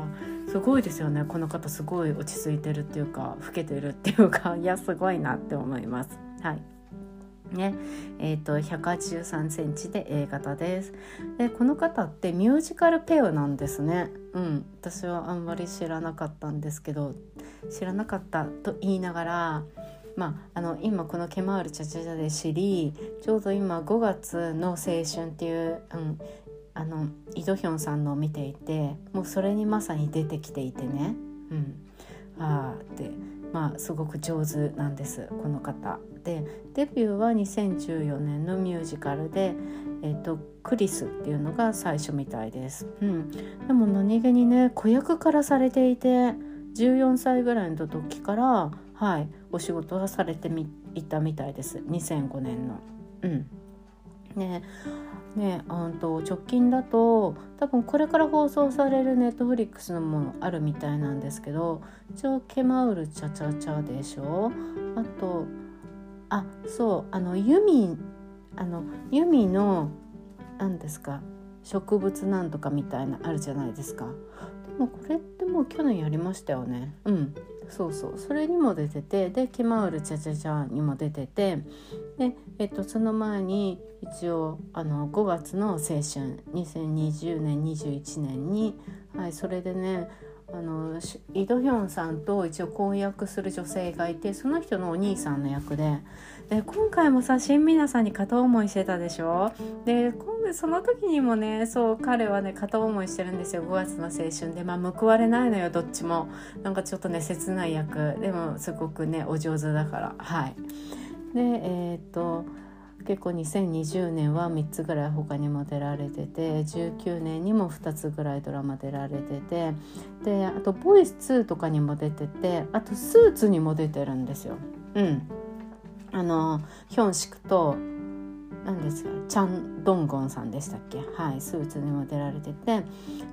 すごいですよね。この方すごい落ち着いてるっていうか老けてるっていうか。いやすごいなって思います。はい。ね。えーと、183センチで A 型です。でこの方ってミュージカルペアなんですね。うん。私はあんまり知らなかったんですけど知らなかったと言いながらまあ、あの今この「ケマールチャチャチャ」で知りちょうど今5月の青春っていう、うん、あのイ・ドヒョンさんのを見ていてもうそれにまさに出てきていてね、うん、ああってまあすごく上手なんですこの方。でデビューは2014年のミュージカルで「えーと、クリス」っていうのが最初みたいです。うん、でも何気にね子役からされていて14歳ぐらいの時からはいお仕事はされてみいたみたいです2005年の。うんねねあと直近だと多分これから放送されるネットフリックスのものあるみたいなんですけど一応「ケマウルチャチャチャ」でしょ？あとあそうあのユミあのユミの何ですか植物なんとかみたいなあるじゃないですか。でもこれってもう去年やりましたよね。うん。そうそう。それにも出ててで「ケマウルチャチャチャ」にも出ててで、えっと、その前に一応あの5月の青春2020年21年に、はい、それでねあのイ・ドヒョンさんと一応婚約する女性がいてその人のお兄さんの役で。で今回もさ新皆さんに片思いしてたでしょ？で今回その時にもねそう彼はね片思いしてるんですよ。5月の青春で。まあ報われないのよどっちも。なんかちょっとね切ない役。でもすごくねお上手だから。はい。でえー、っと結構2020年は3つぐらい他にも出られてて19年にも2つぐらいドラマ出られててであと「ボイス2」とかにも出ててあと「スーツ」にも出てるんですよ。うん、あのヒョンシクと何ですかチャン・ドンゴンさんでしたっけ？はいスーツにも出られてて。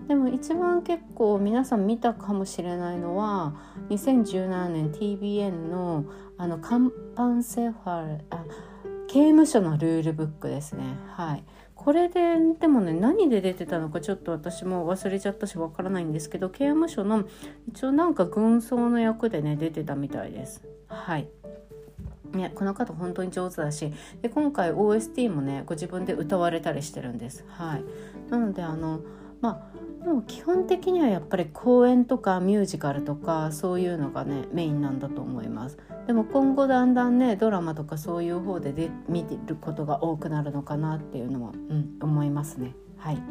でも一番結構皆さん見たかもしれないのは2017年 TBN のあのカンパンセファルあ刑務所のルールブックですね。はい。これででもね何で出てたのかちょっと私も忘れちゃったしわからないんですけど刑務所の一応なんか軍曹の役でね出てたみたいです。はい。ね、この方本当に上手だしで今回 OST もねご自分で歌われたりしてるんです。はい、なのであのまあでも基本的にはやっぱり公演とかミュージカルとかそういうのがねメインなんだと思います。でも今後だんだんねドラマとかそういう方でで見てることが多くなるのかなっていうのも、うん、思いますね。はい、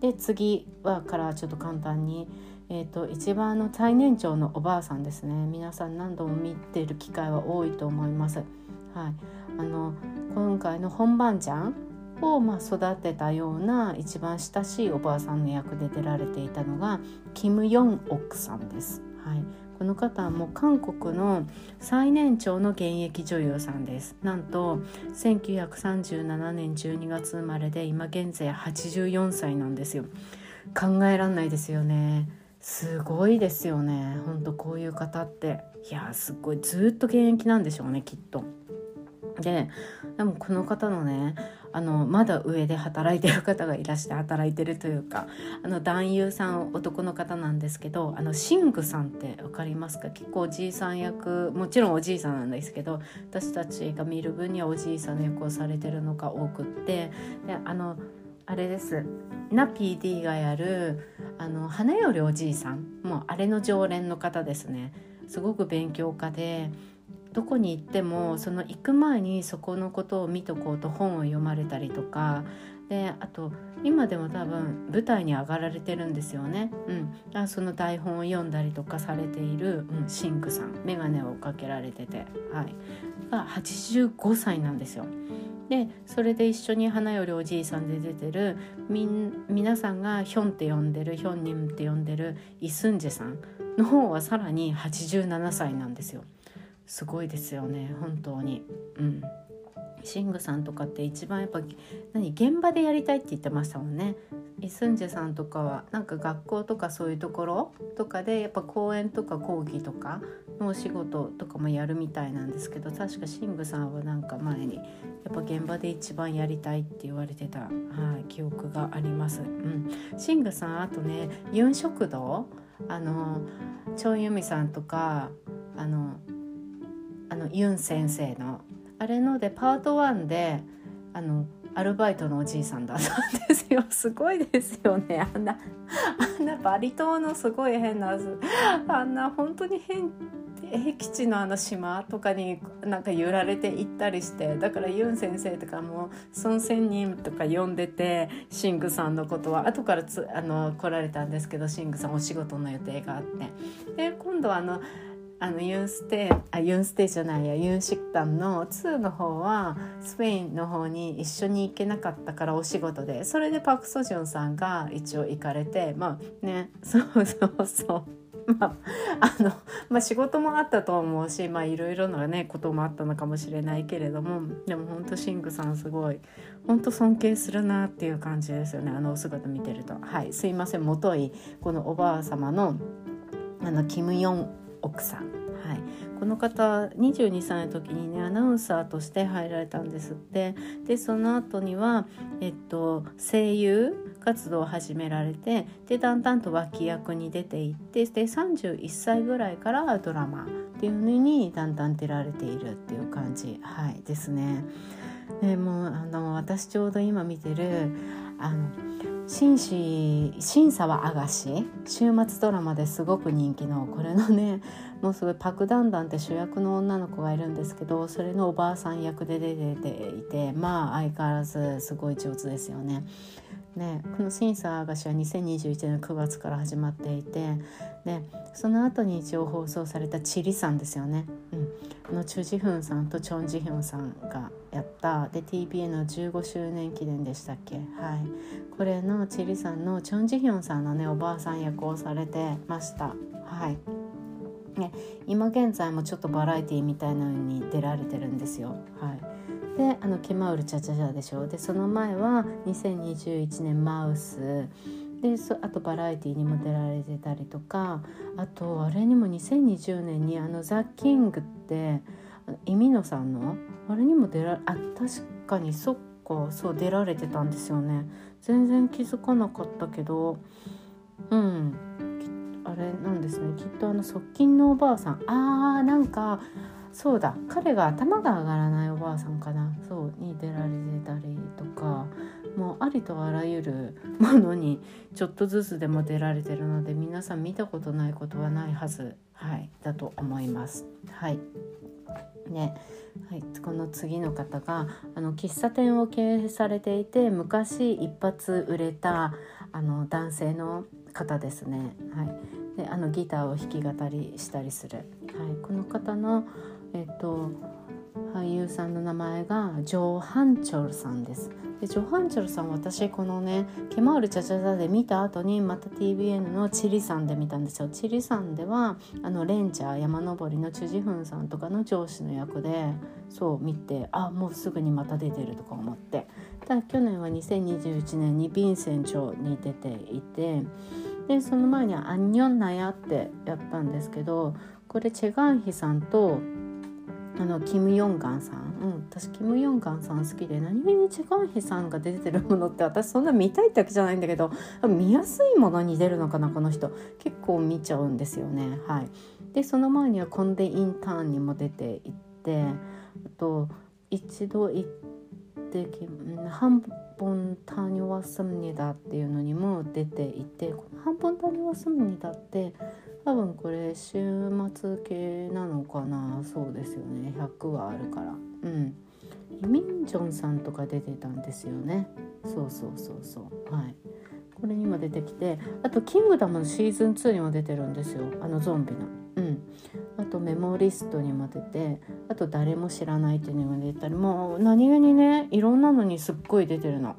で次はからちょっと簡単にえーと、一番の最年長のおばあさんですね皆さん何度も見てる機会は多いと思います。はい、あの今回の本番ちゃんをまあ育てたような一番親しいおばあさんの役で出られていたのがキム・ヨンオクさんです。はい、この方はもう韓国の最年長の現役女優さんです。なんと1937年12月生まれで今現在84歳なんですよ。考えらんないですよね。すごいですよね。ほんとこういう方って。いやすっごいずっと現役なんでしょうねきっと。ででもこの方のねあのまだ上で働いてる方がいらして働いてるというかあの男優さん男の方なんですけどあのシングさんって分かりますか？結構おじいさん役もちろんおじいさんなんですけど私たちが見る分にはおじいさんの役をされてるのが多くってであのあれです。ナ PD がやるあの花よりおじいさんもうあれの常連の方ですね。すごく勉強家でどこに行ってもその行く前にそこのことを見とこうと本を読まれたりとか。であと今でも多分舞台に上がられてるんですよね、うん、だその台本を読んだりとかされている、うん、シンクさん。眼鏡をかけられてて、はい、が85歳なんですよ。でそれで一緒に花よりおじいさんで出てるみん皆さんがヒョンって呼んでるヒョンニムって呼んでるイスンジェさんの方はさらに87歳なんですよ。すごいですよね本当に。うんシングさんとかって一番やっぱ何現場でやりたいって言ってましたもんね。イスンジェさんとかはなんか学校とかそういうところとかでやっぱ講演とか講義とかのお仕事とかもやるみたいなんですけど確かシングさんはなんか前にやっぱ現場で一番やりたいって言われてた、はい、記憶があります。うん、シングさんあとねユン食堂あのチョンユミさんとかあのあのユン先生のあれのでパート1であのアルバイトのおじいさんだったんですよ。すごいですよね。あんなあんなバリ島のすごい変なあんな本当に変僻地のあの島とかになんか揺られて行ったりして。だからユン先生とかも孫仙人とか呼んでてシングさんのことは。後からつあの来られたんですけどシングさんお仕事の予定があって。で今度はあのあのユンステあユンステじゃないやユンシクタンの2の方はスペインの方に一緒に行けなかったからお仕事でそれでパク・ソジョンさんが一応行かれてまあね そうそうそう。まあ、あのまあ、仕事もあったと思うしまあいろいろなねこともあったのかもしれないけれどもでも本当シングさんすごい本当尊敬するなっていう感じですよねあのお姿見てるとはいすいませんもといこのおばあ様のあのキム・ヨン奥さん、はい、この方22歳の時にねアナウンサーとして入られたんですって。でその後には、えっと、声優活動を始められてでだんだんと脇役に出ていってで31歳ぐらいからドラマっていうのにだんだん出られているっていう感じ、はい、ですね。でもあの私ちょうど今見てるあの紳士審査はあがし週末ドラマですごく人気のこれのね もうすごいパク・ダンダンって主役の女の子がいるんですけどそれのおばあさん役で出ていてまあ相変わらずすごい上手ですよね。ね、この審査がしは2021年の9月から始まっていてでその後に一応放送された「チリさん」ですよね、うん、のチュ・ジフンさんとチョン・ジヒョンさんがやった。で TBA の15周年記念でしたっけ。はい。これのチリさんのチョン・ジヒョンさんのねおばあさん役をされてました。はい。ね、今現在もちょっとバラエティーみたいなのに出られてるんですよ。はい、であのケマウルチャチャチャでしょ？でその前は2021年マウス。であとバラエティーにも出られてたりとかあとあれにも2020年にあのザ・キングってイミノさんの？あれにも出られあ確かにそっかそう出られてたんですよね。全然気づかなかったけどうん。あれなんですね。きっとあの側近のおばあさん。あーなんかそうだ。彼が頭が上がらないおばあさんかな。そうに出られてたりとか。もうありとあらゆるものにちょっとずつでも出られてるので皆さん見たことないことはないはず、はい、だと思います。はい。ね。はい、この次の方があの喫茶店を経営されていて昔一発売れたあの男性の方ですね。はい、であのギターを弾き語りしたりする、はい、この方の、えっと、俳優さんの名前がジョー・ハンチョルさんです。でジョー・ハンチョルさん私このね「ケマールチャチャチャ」で見た後にまた TBN のチリさんで見たんですよ。チリさんではあのレンチャー山登りのチュジフンさんとかの上司の役でそう見てあもうすぐにまた出てるとか思ってただ去年は2021年にヴィンセンチョに出ていてでその前には「アンニョンナヤ」ってやったんですけどこれチェガンヒさんとあのキム・ヨンガンさん、うん、私キム・ヨンガンさん好きで何気にチェガンヒさんが出てるものって私そんな見たいってわけじゃないんだけど見やすいものに出るのかなこの人。結構見ちゃうんですよね。はい。でその前にはコンデ・インターンにも出ていってあと一度行って半本タニワスムニダっていうのにも出ていてこの半本タニワスムニダって多分これ週末系なのかな。そうですよね。100はあるから。うん。イミンジョンさんとか出てたんですよね。そうそうそうそう。はい。これにも出てきてあと「キングダム」のシーズン2にも出てるんですよ。あのゾンビの。うん。あと「メモリスト」にも出てあと「誰も知らない」っていうのが出たり。もう何気にねいろんなのにすっごい出てるの。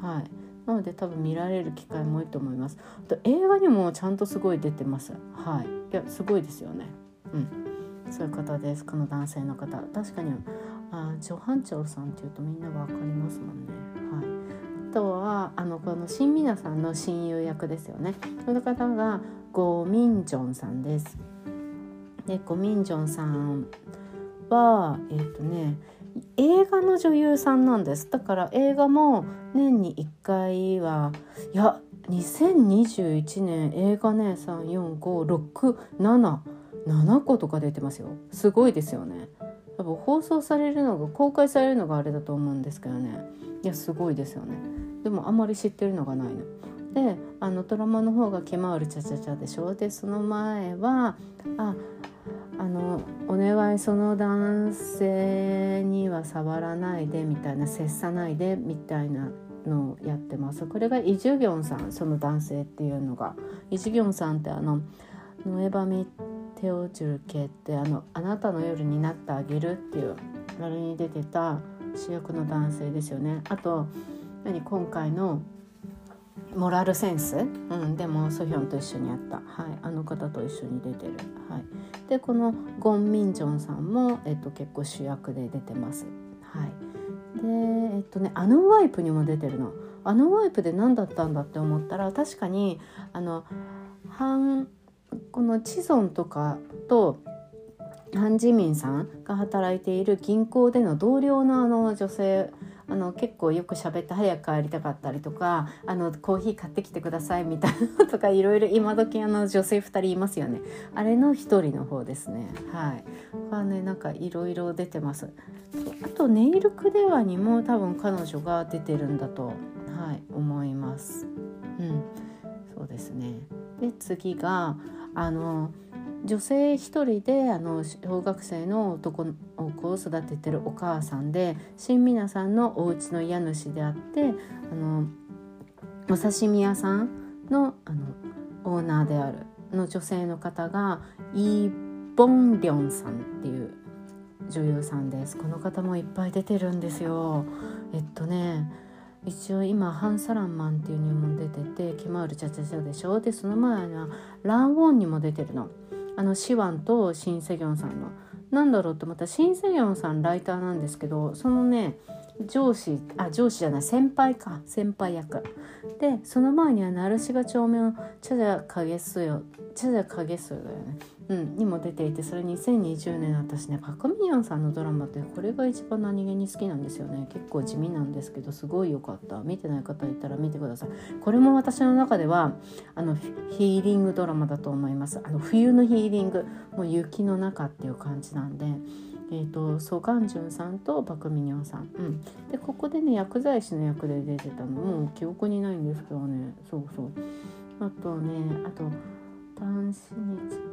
はい。なので多分見られる機会も多いと思います。あと映画にもちゃんとすごい出てます。はい。いやすごいですよね。うん。そういう方です。この男性の方。確かにあジョハンチョルさんっていうとみんなわかりますもんね。はい。あとはあのこの新皆さんの親友役ですよね。この方がゴ・ミンジョンさんです。でゴ・ミンジョンさんはえっ、ー、とね映画の女優さんなんです。だから映画も年に1回はいや2021年映画ね34567個とか出てますよ。すごいですよね。多分放送されるのが公開されるのがあれだと思うんですけどね。いやすごいですよね。でもあまり知ってるのがないの。であのドラマの方が「ケマールチャチャチャ」でしょ。でその前はああのお願いその男性には触らないでみたいな接さないでみたいなのをやってます。これがイ・ジュギョンさんその男性っていうのがイ・ジュギョンさんってあの「ノエバミテオチュルケ」ってあの「あなたの夜になってあげる」っていうあれに出てた主役の男性ですよね。あと何今回のモラルセンス、うん、でもソヒョンと一緒にやった、はい、あの方と一緒に出てる、はい、でこのゴン・ミンジョンさんも、えっと、結構主役で出てます。はい、でえっとねあのワイプにも出てるの。あのワイプで何だったんだって思ったら確かにあのハンこのチゾンとかとハン・ジミンさんが働いている銀行での同僚のあの女性あの結構よく喋って早く帰りたかったりとかあのコーヒー買ってきてくださいみたいな とかいろいろ今時あの女性2人いますよね。あれの1人の方ですね。はい。はねなんかいろいろ出てます。あとネイルクデワにも多分彼女が出てるんだとはい思います。うん。そうですね。で次があの女性一人であの小学生の男の子を育ててるお母さんで新皆さんのお家の家主であってあのお刺身屋さんのあのオーナーであるの女性の方がイー・ボンリョンさんっていう女優さんです。この方もいっぱい出てるんですよ。えっとね一応今ハン・サランマンっていうにも出ててキマールチャチャチャでしょ？でその前はランウォンにも出てるの。あのシワンとシン・セギョンさんの。なんだろうと思ったらシン・セギョンさんライターなんですけどそのね上司あ上司じゃない先輩か。先輩役。でその前にはナルシガ長面チャジャ影すよ。チャジャ影すよだよね。うんにも出ていてそれ2020年私ねパク・ミヨンさんのドラマってこれが一番何気に好きなんですよね。結構地味なんですけどすごい良かった。見てない方いたら見てください。これも私の中ではあのヒーリングドラマだと思います。あの冬のヒーリング。もう雪の中っていう感じなんでえーと、ソガンジュンさんとパク・ミニョンさん、うん、でここでね薬剤師の役で出てたのもう記憶にないんですけどね。そうそう。あとねあと単身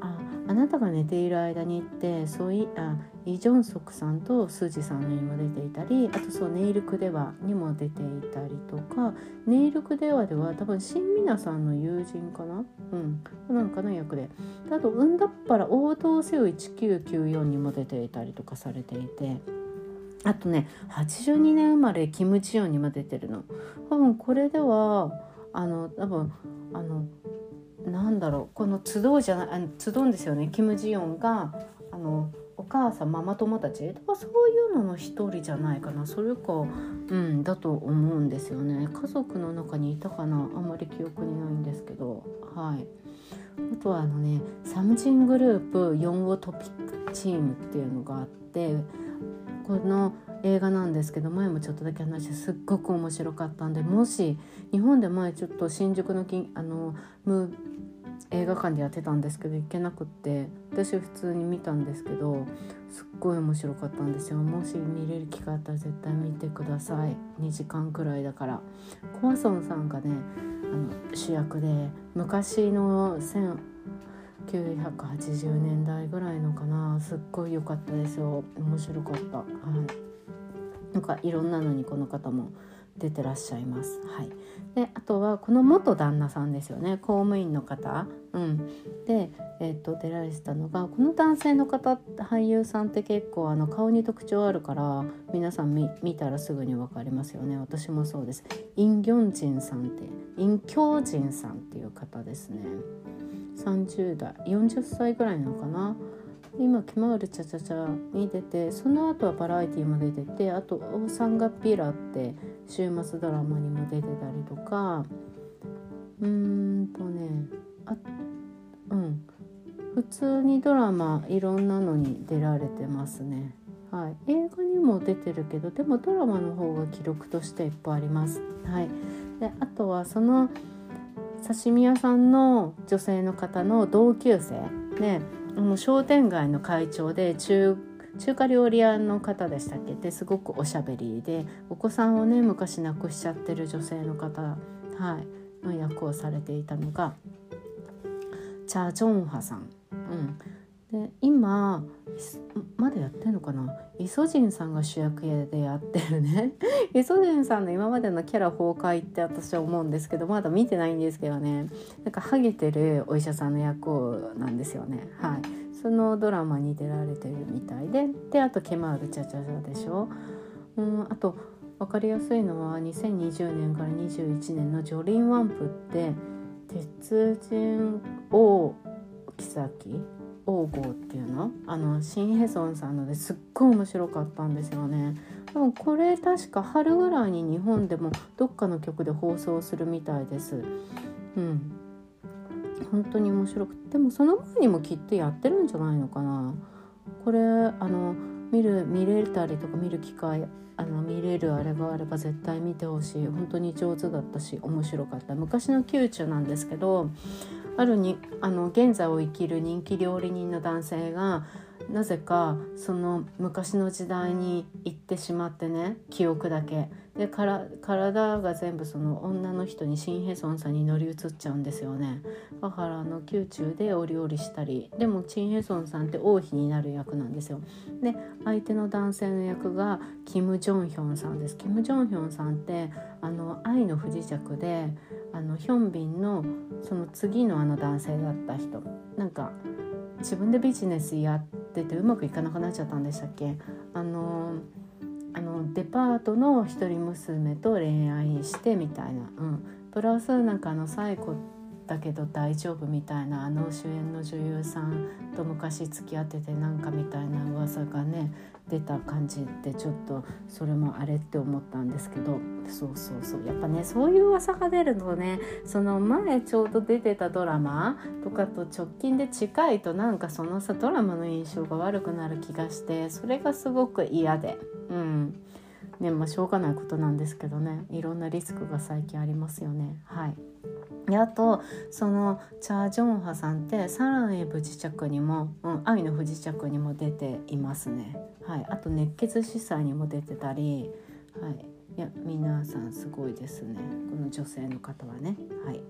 ああなたが寝ている間にってそういあイ・ジョンソクさんとスージさんにも出ていたりあとそうネイルクデワにも出ていたりとかネイルクデワでは多分新皆さんの友人かな？うん。なんかの役で。あとうんだっぱら応答せよ1994にも出ていたりとかされていて。あとね82年生まれキム・ジヨンにも出てるの。多分これではあの多分あのなんだろうこの集うじゃないあの集うんですよね。キム・ジヨンがあのお母さんママ友たちとかそういうのの一人じゃないかな。それかうんだと思うんですよね。家族の中にいたかな。あんまり記憶にないんですけど。はい。あとはあのねサムジングループ4号トピックチームっていうのがあってこの映画なんですけど前もちょっとだけ話してすっごく面白かったんでもし日本で前ちょっと新宿のきあのム映画館でやってたんですけど行けなくって私普通に見たんですけどすっごい面白かったんですよ。もし見れる機会あったら絶対見てください。2時間くらいだから。コアソンさんがねあの主役で昔の1980年代ぐらいのかな。すっごい良かったですよ。面白かった。はいなんかいろんなのにこの方も出てらっしゃいます。はい、であとはこの元旦那さんですよね公務員の方、うん、で、えーと、出られてたのがこの男性の方俳優さんって結構あの顔に特徴あるから皆さん見見たらすぐに分かりますよね私もそうです。イン・ギョンジンさんってイン・キョウジンさんっていう方ですね。30代40歳ぐらいなのかな。今「決まるチャチャチャ」に出てその後はバラエティーも出ててあと「オーサンガピラ」って週末ドラマにも出てたりとか。うーんとねあうん。普通にドラマいろんなのに出られてますね。はい、映画にも出てるけどでもドラマの方が記録としていっぱいあります。はい、であとはその刺身屋さんの女性の方の同級生ね。もう商店街の会長で中中華料理屋の方でしたっけ？ですごくおしゃべりでお子さんをね昔亡くしちゃってる女性の方、はい、の役をされていたのがチャ・ジョンハさん。うんで今まだやってんのかな？イソジンさんが主役でやってるね。イソジンさんの今までのキャラ崩壊って私は思うんですけどまだ見てないんですけどね。なんかハゲてるお医者さんの役なんですよね。はい。そのドラマに出られてるみたいで。であと「ケマールチャチャチャ」でしょ。うんあと分かりやすいのは2020年から21年の「ジョリン・ワンプ」って鉄人王妃王号っていうの？あのシン・ヘソンさんのですっごい面白かったんですよね。でもこれ確か春ぐらいに日本でもどっかの曲で放送するみたいです。うん。本当に面白くて。でもその前にもきっとやってるんじゃないのかな。これあの見る見れたりとか見る機会あの見れるあれがあれば絶対見てほしい。本当に上手だったし面白かった。昔の宮中なんですけどあるにあの現在を生きる人気料理人の男性がなぜかその昔の時代に行ってしまってね記憶だけ。でから体が全部その女の人にシン・ヘソンさんに乗り移っちゃうんですよね。だからあの宮中でお料理したりでもチン・ヘソンさんって王妃になる役なんですよ。で相手の男性の役がキム・ジョンヒョンさんです。キム・ジョンヒョンさんってあの愛の不時着であのヒョンビンのその次のあの男性だった人。なんか自分でビジネスやっててうまくいかなくなっちゃったんでしたっけ？あのあのデパートの一人娘と恋愛してみたいな、うん、プラスなんかあのサイコだけど大丈夫みたいな。あの主演の女優さんと昔付き合っててなんかみたいな噂がね出た感じってちょっとそれもあれって思ったんですけど。そうそうそう。やっぱねそういう噂が出るのねその前ちょうど出てたドラマとかと直近で近いとなんかそのさドラマの印象が悪くなる気がしてそれがすごく嫌で。うん。ねまあしょうがないことなんですけどね。いろんなリスクが最近ありますよね。はい。であとそのチャ・ジョンハさんって「サランへ不時着」にも「うん、愛の不時着」にも出ていますね。はい、あと「熱血司祭」にも出てたり、はい、いや皆さんすごいですねこの女性の方はね。はい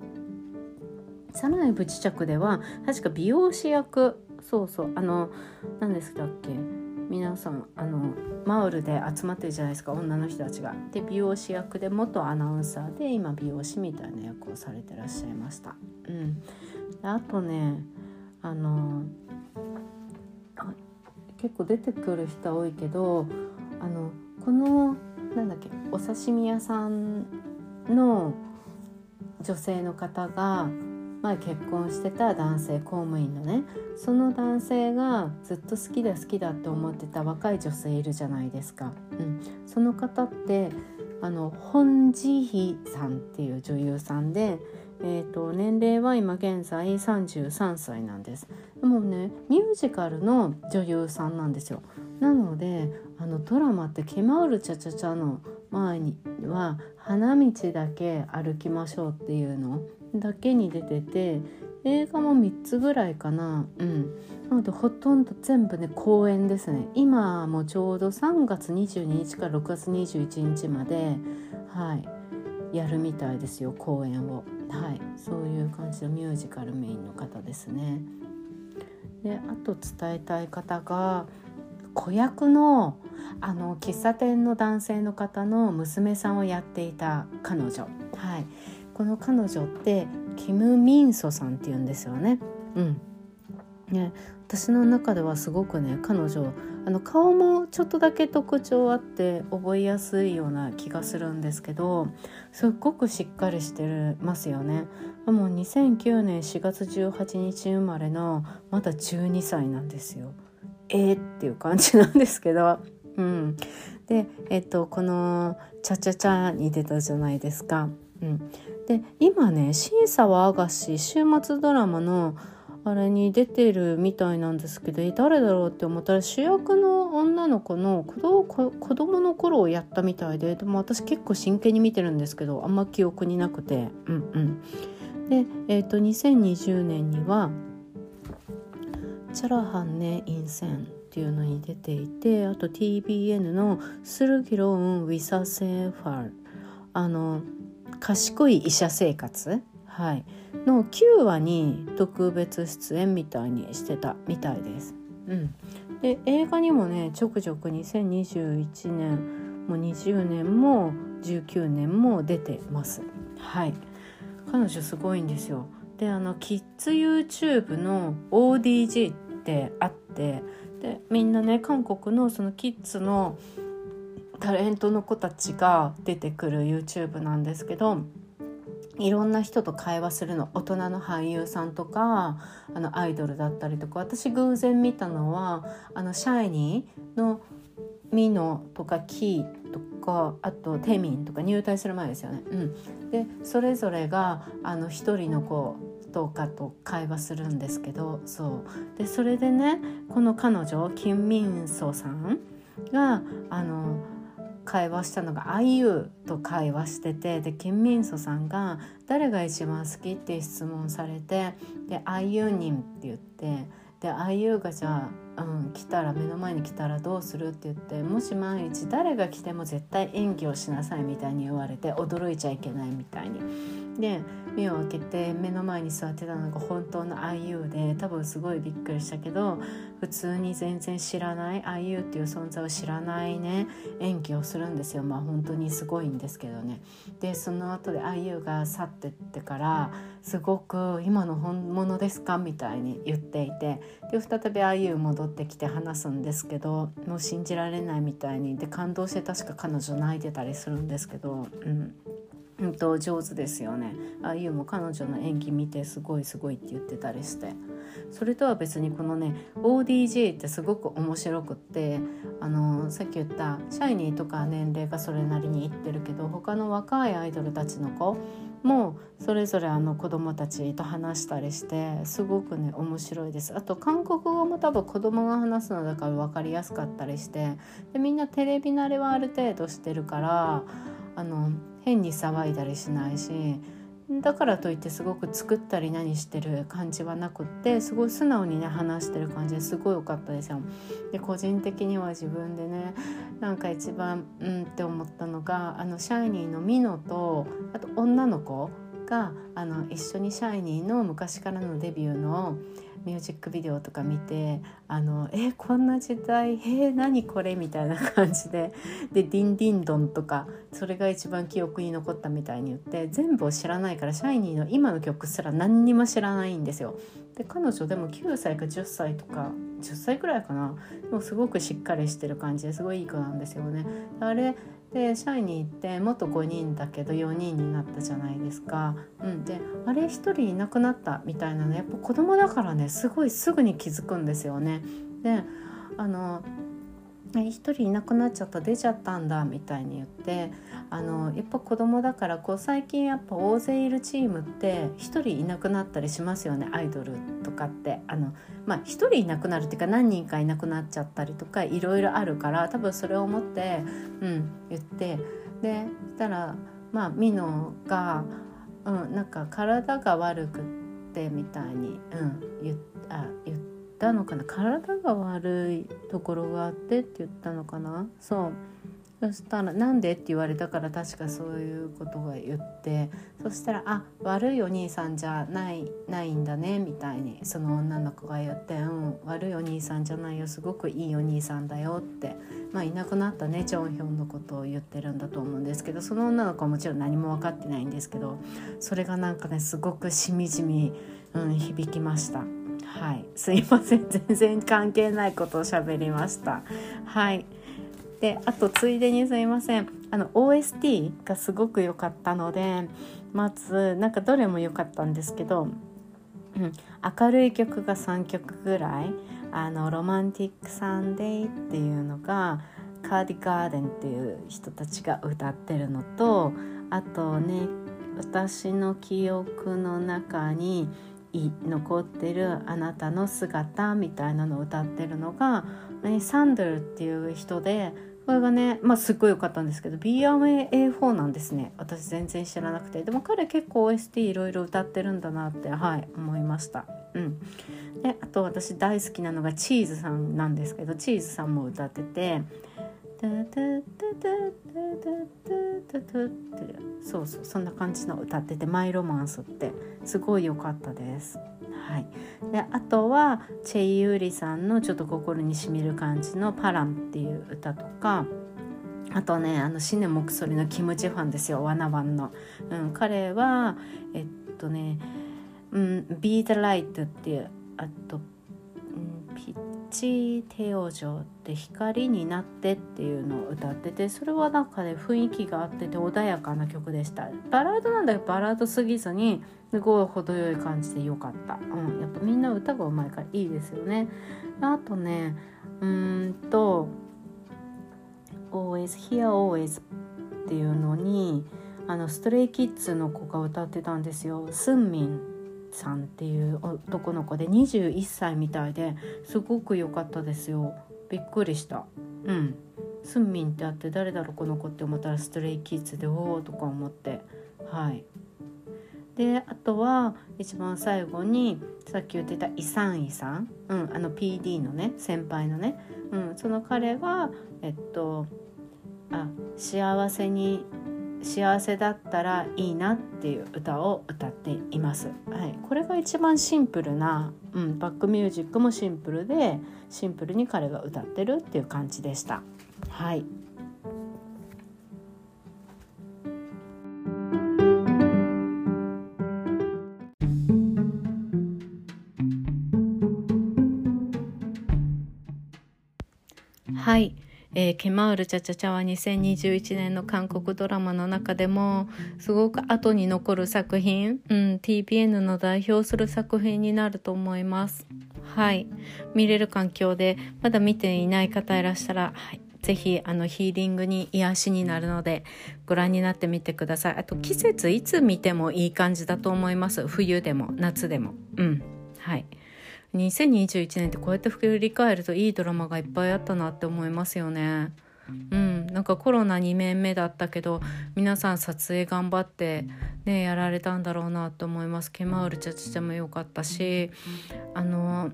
サランへ不時着では確か美容師役そうそうあの何ですかっけ？皆さんあのマウルで集まってるじゃないですか女の人たちが。で美容師役で元アナウンサーで今美容師みたいな役をされてらっしゃいました。うん、あとねあの結構出てくる人多いけどあのこのなんだっけお刺身屋さんの女性の方が前結婚してた男性公務員のねその男性がずっと好きだ好きだって思ってた若い女性いるじゃないですか。うん、その方ってあの本ジヒさんっていう女優さんで、えーと、年齢は今現在33歳なんです。でもねミュージカルの女優さんなんですよ。なのであのドラマって「ケマウルチャチャチャ」の前には「花道だけ歩きましょう」っていうのだけに出てて映画も3つぐらいかな。うん。なのでほとんど全部ね公演ですね。今もちょうど3月22日から6月21日まではい。やるみたいですよ公演を。はい。そういう感じのミュージカルメインの方ですね。であと伝えたい方が子役のあの喫茶店の男性の方の娘さんをやっていた彼女。はい。この彼女ってキム・ミンソさんっていうんですよね。うんね、私の中ではすごくね彼女あの顔もちょっとだけ特徴あって覚えやすいような気がするんですけどすっごくしっかりしてますよね。もう2009年4月18日生まれのまだ12歳なんですよ。えー、っていう感じなんですけど。うん、で、えっと、この「チャチャチャ」に出たじゃないですか。うん、で今ね審査はアガシ週末ドラマのあれに出てるみたいなんですけど誰だろうって思ったら主役の女の子の子供子供の頃をやったみたいででも私結構真剣に見てるんですけどあんま記憶になくて。うんうん。で、えーと、2020年には「チャラハンネ・インセン」っていうのに出ていてあと TBN の「スルギロウン・ウィサセーファル」あの賢い医者生活、はい、の9話に特別出演みたいにしてたみたいです。うん、で映画にもねちょくちょく2021年も20年も19年も出てます。はい彼女すごいんですよ。であのキッズ YouTube の ODG ってあってでみんなね韓国のそのキッズのタレントの子たちが出てくる YouTube なんですけどいろんな人と会話するの大人の俳優さんとかあのアイドルだったりとか私偶然見たのはあのシャイニーのミノとかキーとかあとテミンとか入隊する前ですよね。うん、でそれぞれがあの一人の子とかと会話するんですけどそうでそれでねこの彼女キン・ミンソさんがあの会話したのが「あいう」と会話しててで金民祖さんが「誰が一番好き?」って質問されて「であゆにん」って言ってであいうがじゃあ、うん、来たら目の前に来たらどうするって言ってもし万一誰が来ても絶対演技をしなさいみたいに言われて驚いちゃいけないみたいに。で目を開けて目の前に座ってたのが本当の IU で多分すごいびっくりしたけど普通に全然知らない IU っていう存在を知らないね演技をするんですよ。まあ本当にすごいんですけどね。でその後で IU が去ってってからすごく今の本物ですかみたいに言っていてで再び IU 戻ってきて話すんですけどもう信じられないみたいに。で感動して確か彼女泣いてたりするんですけどうん。うんと上手ですよね。あゆうも彼女の演技見てすごいすごいって言ってたりして。それとは別にこのね ODJ ってすごく面白くってあのさっき言ったシャイニーとか年齢がそれなりにいってるけど他の若いアイドルたちの子もそれぞれあの子供たちと話したりしてすごくね面白いです。あと韓国語も多分子供が話すのだから分かりやすかったりしてでみんなテレビ慣れはある程度してるからあの変に騒いだりしないしだからといってすごく作ったり何してる感じはなくってすごい素直にね話してる感じですごい良かったですよ。で個人的には自分でねなんか一番うんって思ったのがあのシャイニーのミノとあと女の子があの一緒にシャイニーの昔からのデビューのミュージックビデオとか見てあのえこんな時代へえ、何これみたいな感じでで「ディンディンドン」とかそれが一番記憶に残ったみたいに言って全部を知らないからシャイニーの今の曲すら何にも知らないんですよ。で彼女でも9歳か10歳とか10歳くらいかなもうすごくしっかりしてる感じですごいいい子なんですよね。あれで社員に行って元5人だけど4人になったじゃないですか。うん、であれ1人いなくなったみたいなねやっぱ子供だからねすごいすぐに気づくんですよね。であの1人いなくなっちゃった。出ちゃったんだみたいに言ってあのやっぱ子供だからこう最近やっぱ大勢いるチームって1人いなくなったりしますよねアイドルとかって。あの、まあ、1人いなくなるっていうか何人かいなくなっちゃったりとかいろいろあるから多分それを思って、うん、言って。でしたらまあミノが、うん、なんか体が悪くってみたいに、うん、言あ言ったのかな？体が悪いところがあってって言ったのかな？そう。そしたら「なんで?」って言われたから確かそういうことが言ってそしたら「あ悪いお兄さんじゃないないんだね」みたいにその女の子が言って「うん悪いお兄さんじゃないよすごくいいお兄さんだよ」ってまあいなくなったねチョンヒョンのことを言ってるんだと思うんですけどその女の子はもちろん何も分かってないんですけどそれがなんかねすごくしみじみ、うん、響きました。はい、すいません。全然関係ないことを喋りました。はい。であとついでにすいません。あの OST がすごく良かったのでまずなんかどれも良かったんですけど、うん、明るい曲が3曲ぐらい「あのロマンティック・サンデー」っていうのがカーディガーデンっていう人たちが歌ってるのとあとね私の記憶の中に残ってるあなたの姿みたいなのを歌ってるのが、ね、サンドルっていう人でこれがねまあすっごい良かったんですけど BMA4 なんですね。私全然知らなくて。でも彼結構 OST いろいろ歌ってるんだなってはい思いました。うん。であと私大好きなのがチーズさんなんですけどチーズさんも歌っててそうそうそんな感じの歌ってて「マイ・ロマンス」ってすごい良かったですはい、であとはチェイ・ユーリさんのちょっと心にしみる感じの「パラン」っていう歌とかあとねあのシネモクソリのキムチファンですよワナワンの、うん、彼はえっとね「うん、Be the Light」っていうあとピッチ帝王城って光になってっていうのを歌っててそれはなんかね雰囲気があってて穏やかな曲でした。バラードなんだけどバラードすぎずにすごい程よい感じで良かった、うん、やっぱみんな歌がうまいからいいですよね。あとねうんと「Always Here Always」っていうのにあのストレイキッズの子が歌ってたんですよ。スンミン。さんっていう男の子で21歳みたいですごく良かったですよ。びっくりした。うん。スンミンってあって誰だろうこの子って思ったらストレイキッズでおおとか思って。はい。であとは一番最後にさっき言ってたイサンイさん、うん、あの PD のね先輩のね、うん、その彼はえっとあ幸せに幸せだったらいいなっていう歌を歌っています。はい、これが一番シンプルな、うん、バックミュージックもシンプルでシンプルに彼が歌ってるっていう感じでした。はい。えー、ケマウルチャチャチャは2021年の韓国ドラマの中でもすごく後に残る作品、うん、TPN の代表する作品になると思います。はい。見れる環境でまだ見ていない方いらっしたら、はい。ぜひあのヒーリングに癒しになるのでご覧になってみてくださいあと季節いつ見てもいい感じだと思います冬でも夏でもうんはい2021年ってこうやって振り返るといいドラマがいっぱいあったなって思いますよね。うん、なんかコロナ2年目だったけど皆さん撮影頑張ってねやられたんだろうなと思います。ケマウルチャチャチャも良かったしあの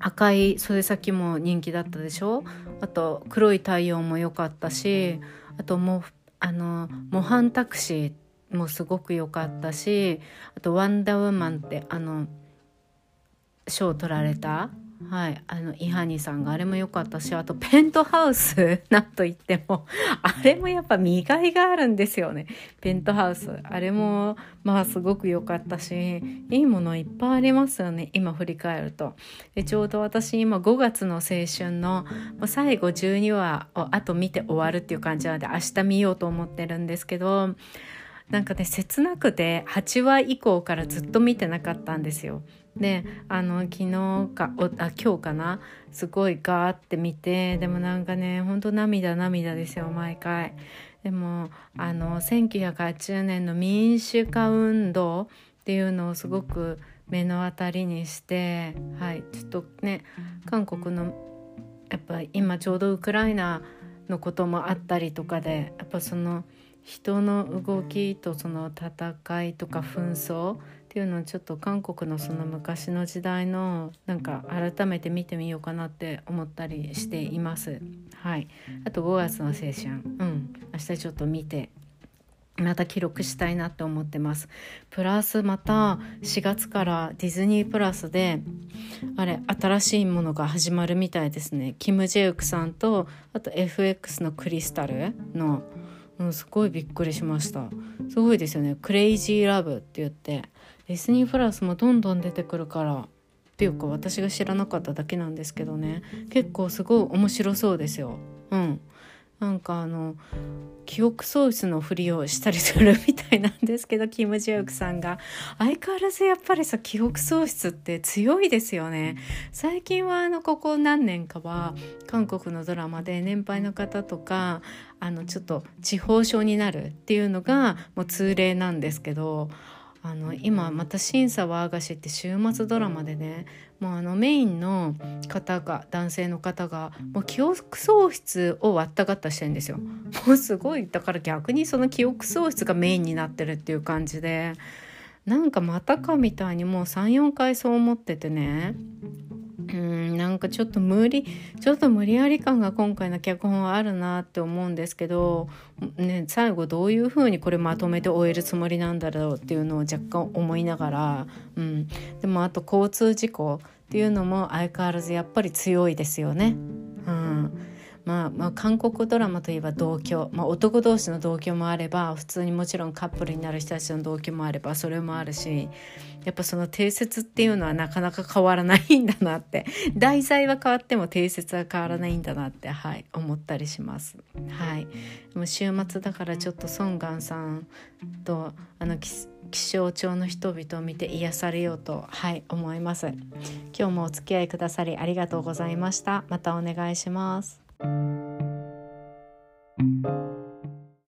赤い袖先も人気だったでしょ？あと黒い太陽も良かったしあともあの模範タクシーもすごく良かったしあと「ワンダーウーマン」ってあの賞取られたはい、あのイハニさんがあれも良かったしあとペントハウス なんといってもあれもやっぱ見がいがあるんですよねペントハウスあれもまあすごく良かったしいいものいっぱいありますよね今振り返るとでちょうど私今5月の青春の最後12話をあと見て終わるっていう感じなので明日見ようと思ってるんですけどなんかね切なくて8話以降からずっと見てなかったんですよ。であの昨日かおあ今日かな？すごいガーって見てでもなんかねほんと涙涙ですよ毎回。でもあの1980年の民主化運動っていうのをすごく目の当たりにしてはいちょっとね韓国のやっぱ今ちょうどウクライナのこともあったりとかでやっぱその人の動きとその戦いとか紛争っていうのをちょっと韓国のその昔の時代のなんか改めて見てみようかなって思ったりしています。はい、あと5月の青春、うん、明日ちょっと見てまた記録したいなって思ってます。プラスまた4月からディズニープラスであれ新しいものが始まるみたいですね。キム・ジェウクさんとあと FX のクリスタルの、うん、すごいびっくりしました。すごいですよね。クレイジーラブって言ってディズニープラスもどんどん出てくるからっていうか私が知らなかっただけなんですけどね。結構すごい面白そうですよ。うん。なんかあの記憶喪失のふりをしたりするみたいなんですけどキム・ジヨクさんが。相変わらずやっぱりさ記憶喪失って強いですよね。最近はあのここ何年かは韓国のドラマで年配の方とかあのちょっと地方症になるっていうのがもう通例なんですけどあの今また「審査はアガシ」って週末ドラマでねもうあのメインの方が男性の方がもう記憶喪失を割ったがったしてるんですよ。もうすごい。だから逆にその記憶喪失がメインになってるっていう感じで。なんかまたかみたいにもう34回そう思っててねうんなんかちょっと無理ちょっと無理やり感が今回の脚本はあるなって思うんですけど、ね、最後どういうふうにこれまとめて終えるつもりなんだろうっていうのを若干思いながら、うん、でもあと交通事故っていうのも相変わらずやっぱり強いですよね。うん。まあ、まあ韓国ドラマといえば同居、まあ、男同士の同居もあれば普通にもちろんカップルになる人たちの同居もあればそれもあるし。やっぱその定説っていうのはなかなか変わらないんだなって。題材は変わっても定説は変わらないんだなってはい思ったりします。はい、でも週末だからちょっとソン・ガンさんとあの気象庁の人々を見て癒されようとはい思います。今日もお付き合いくださりありがとうございました。またお願いします。thank you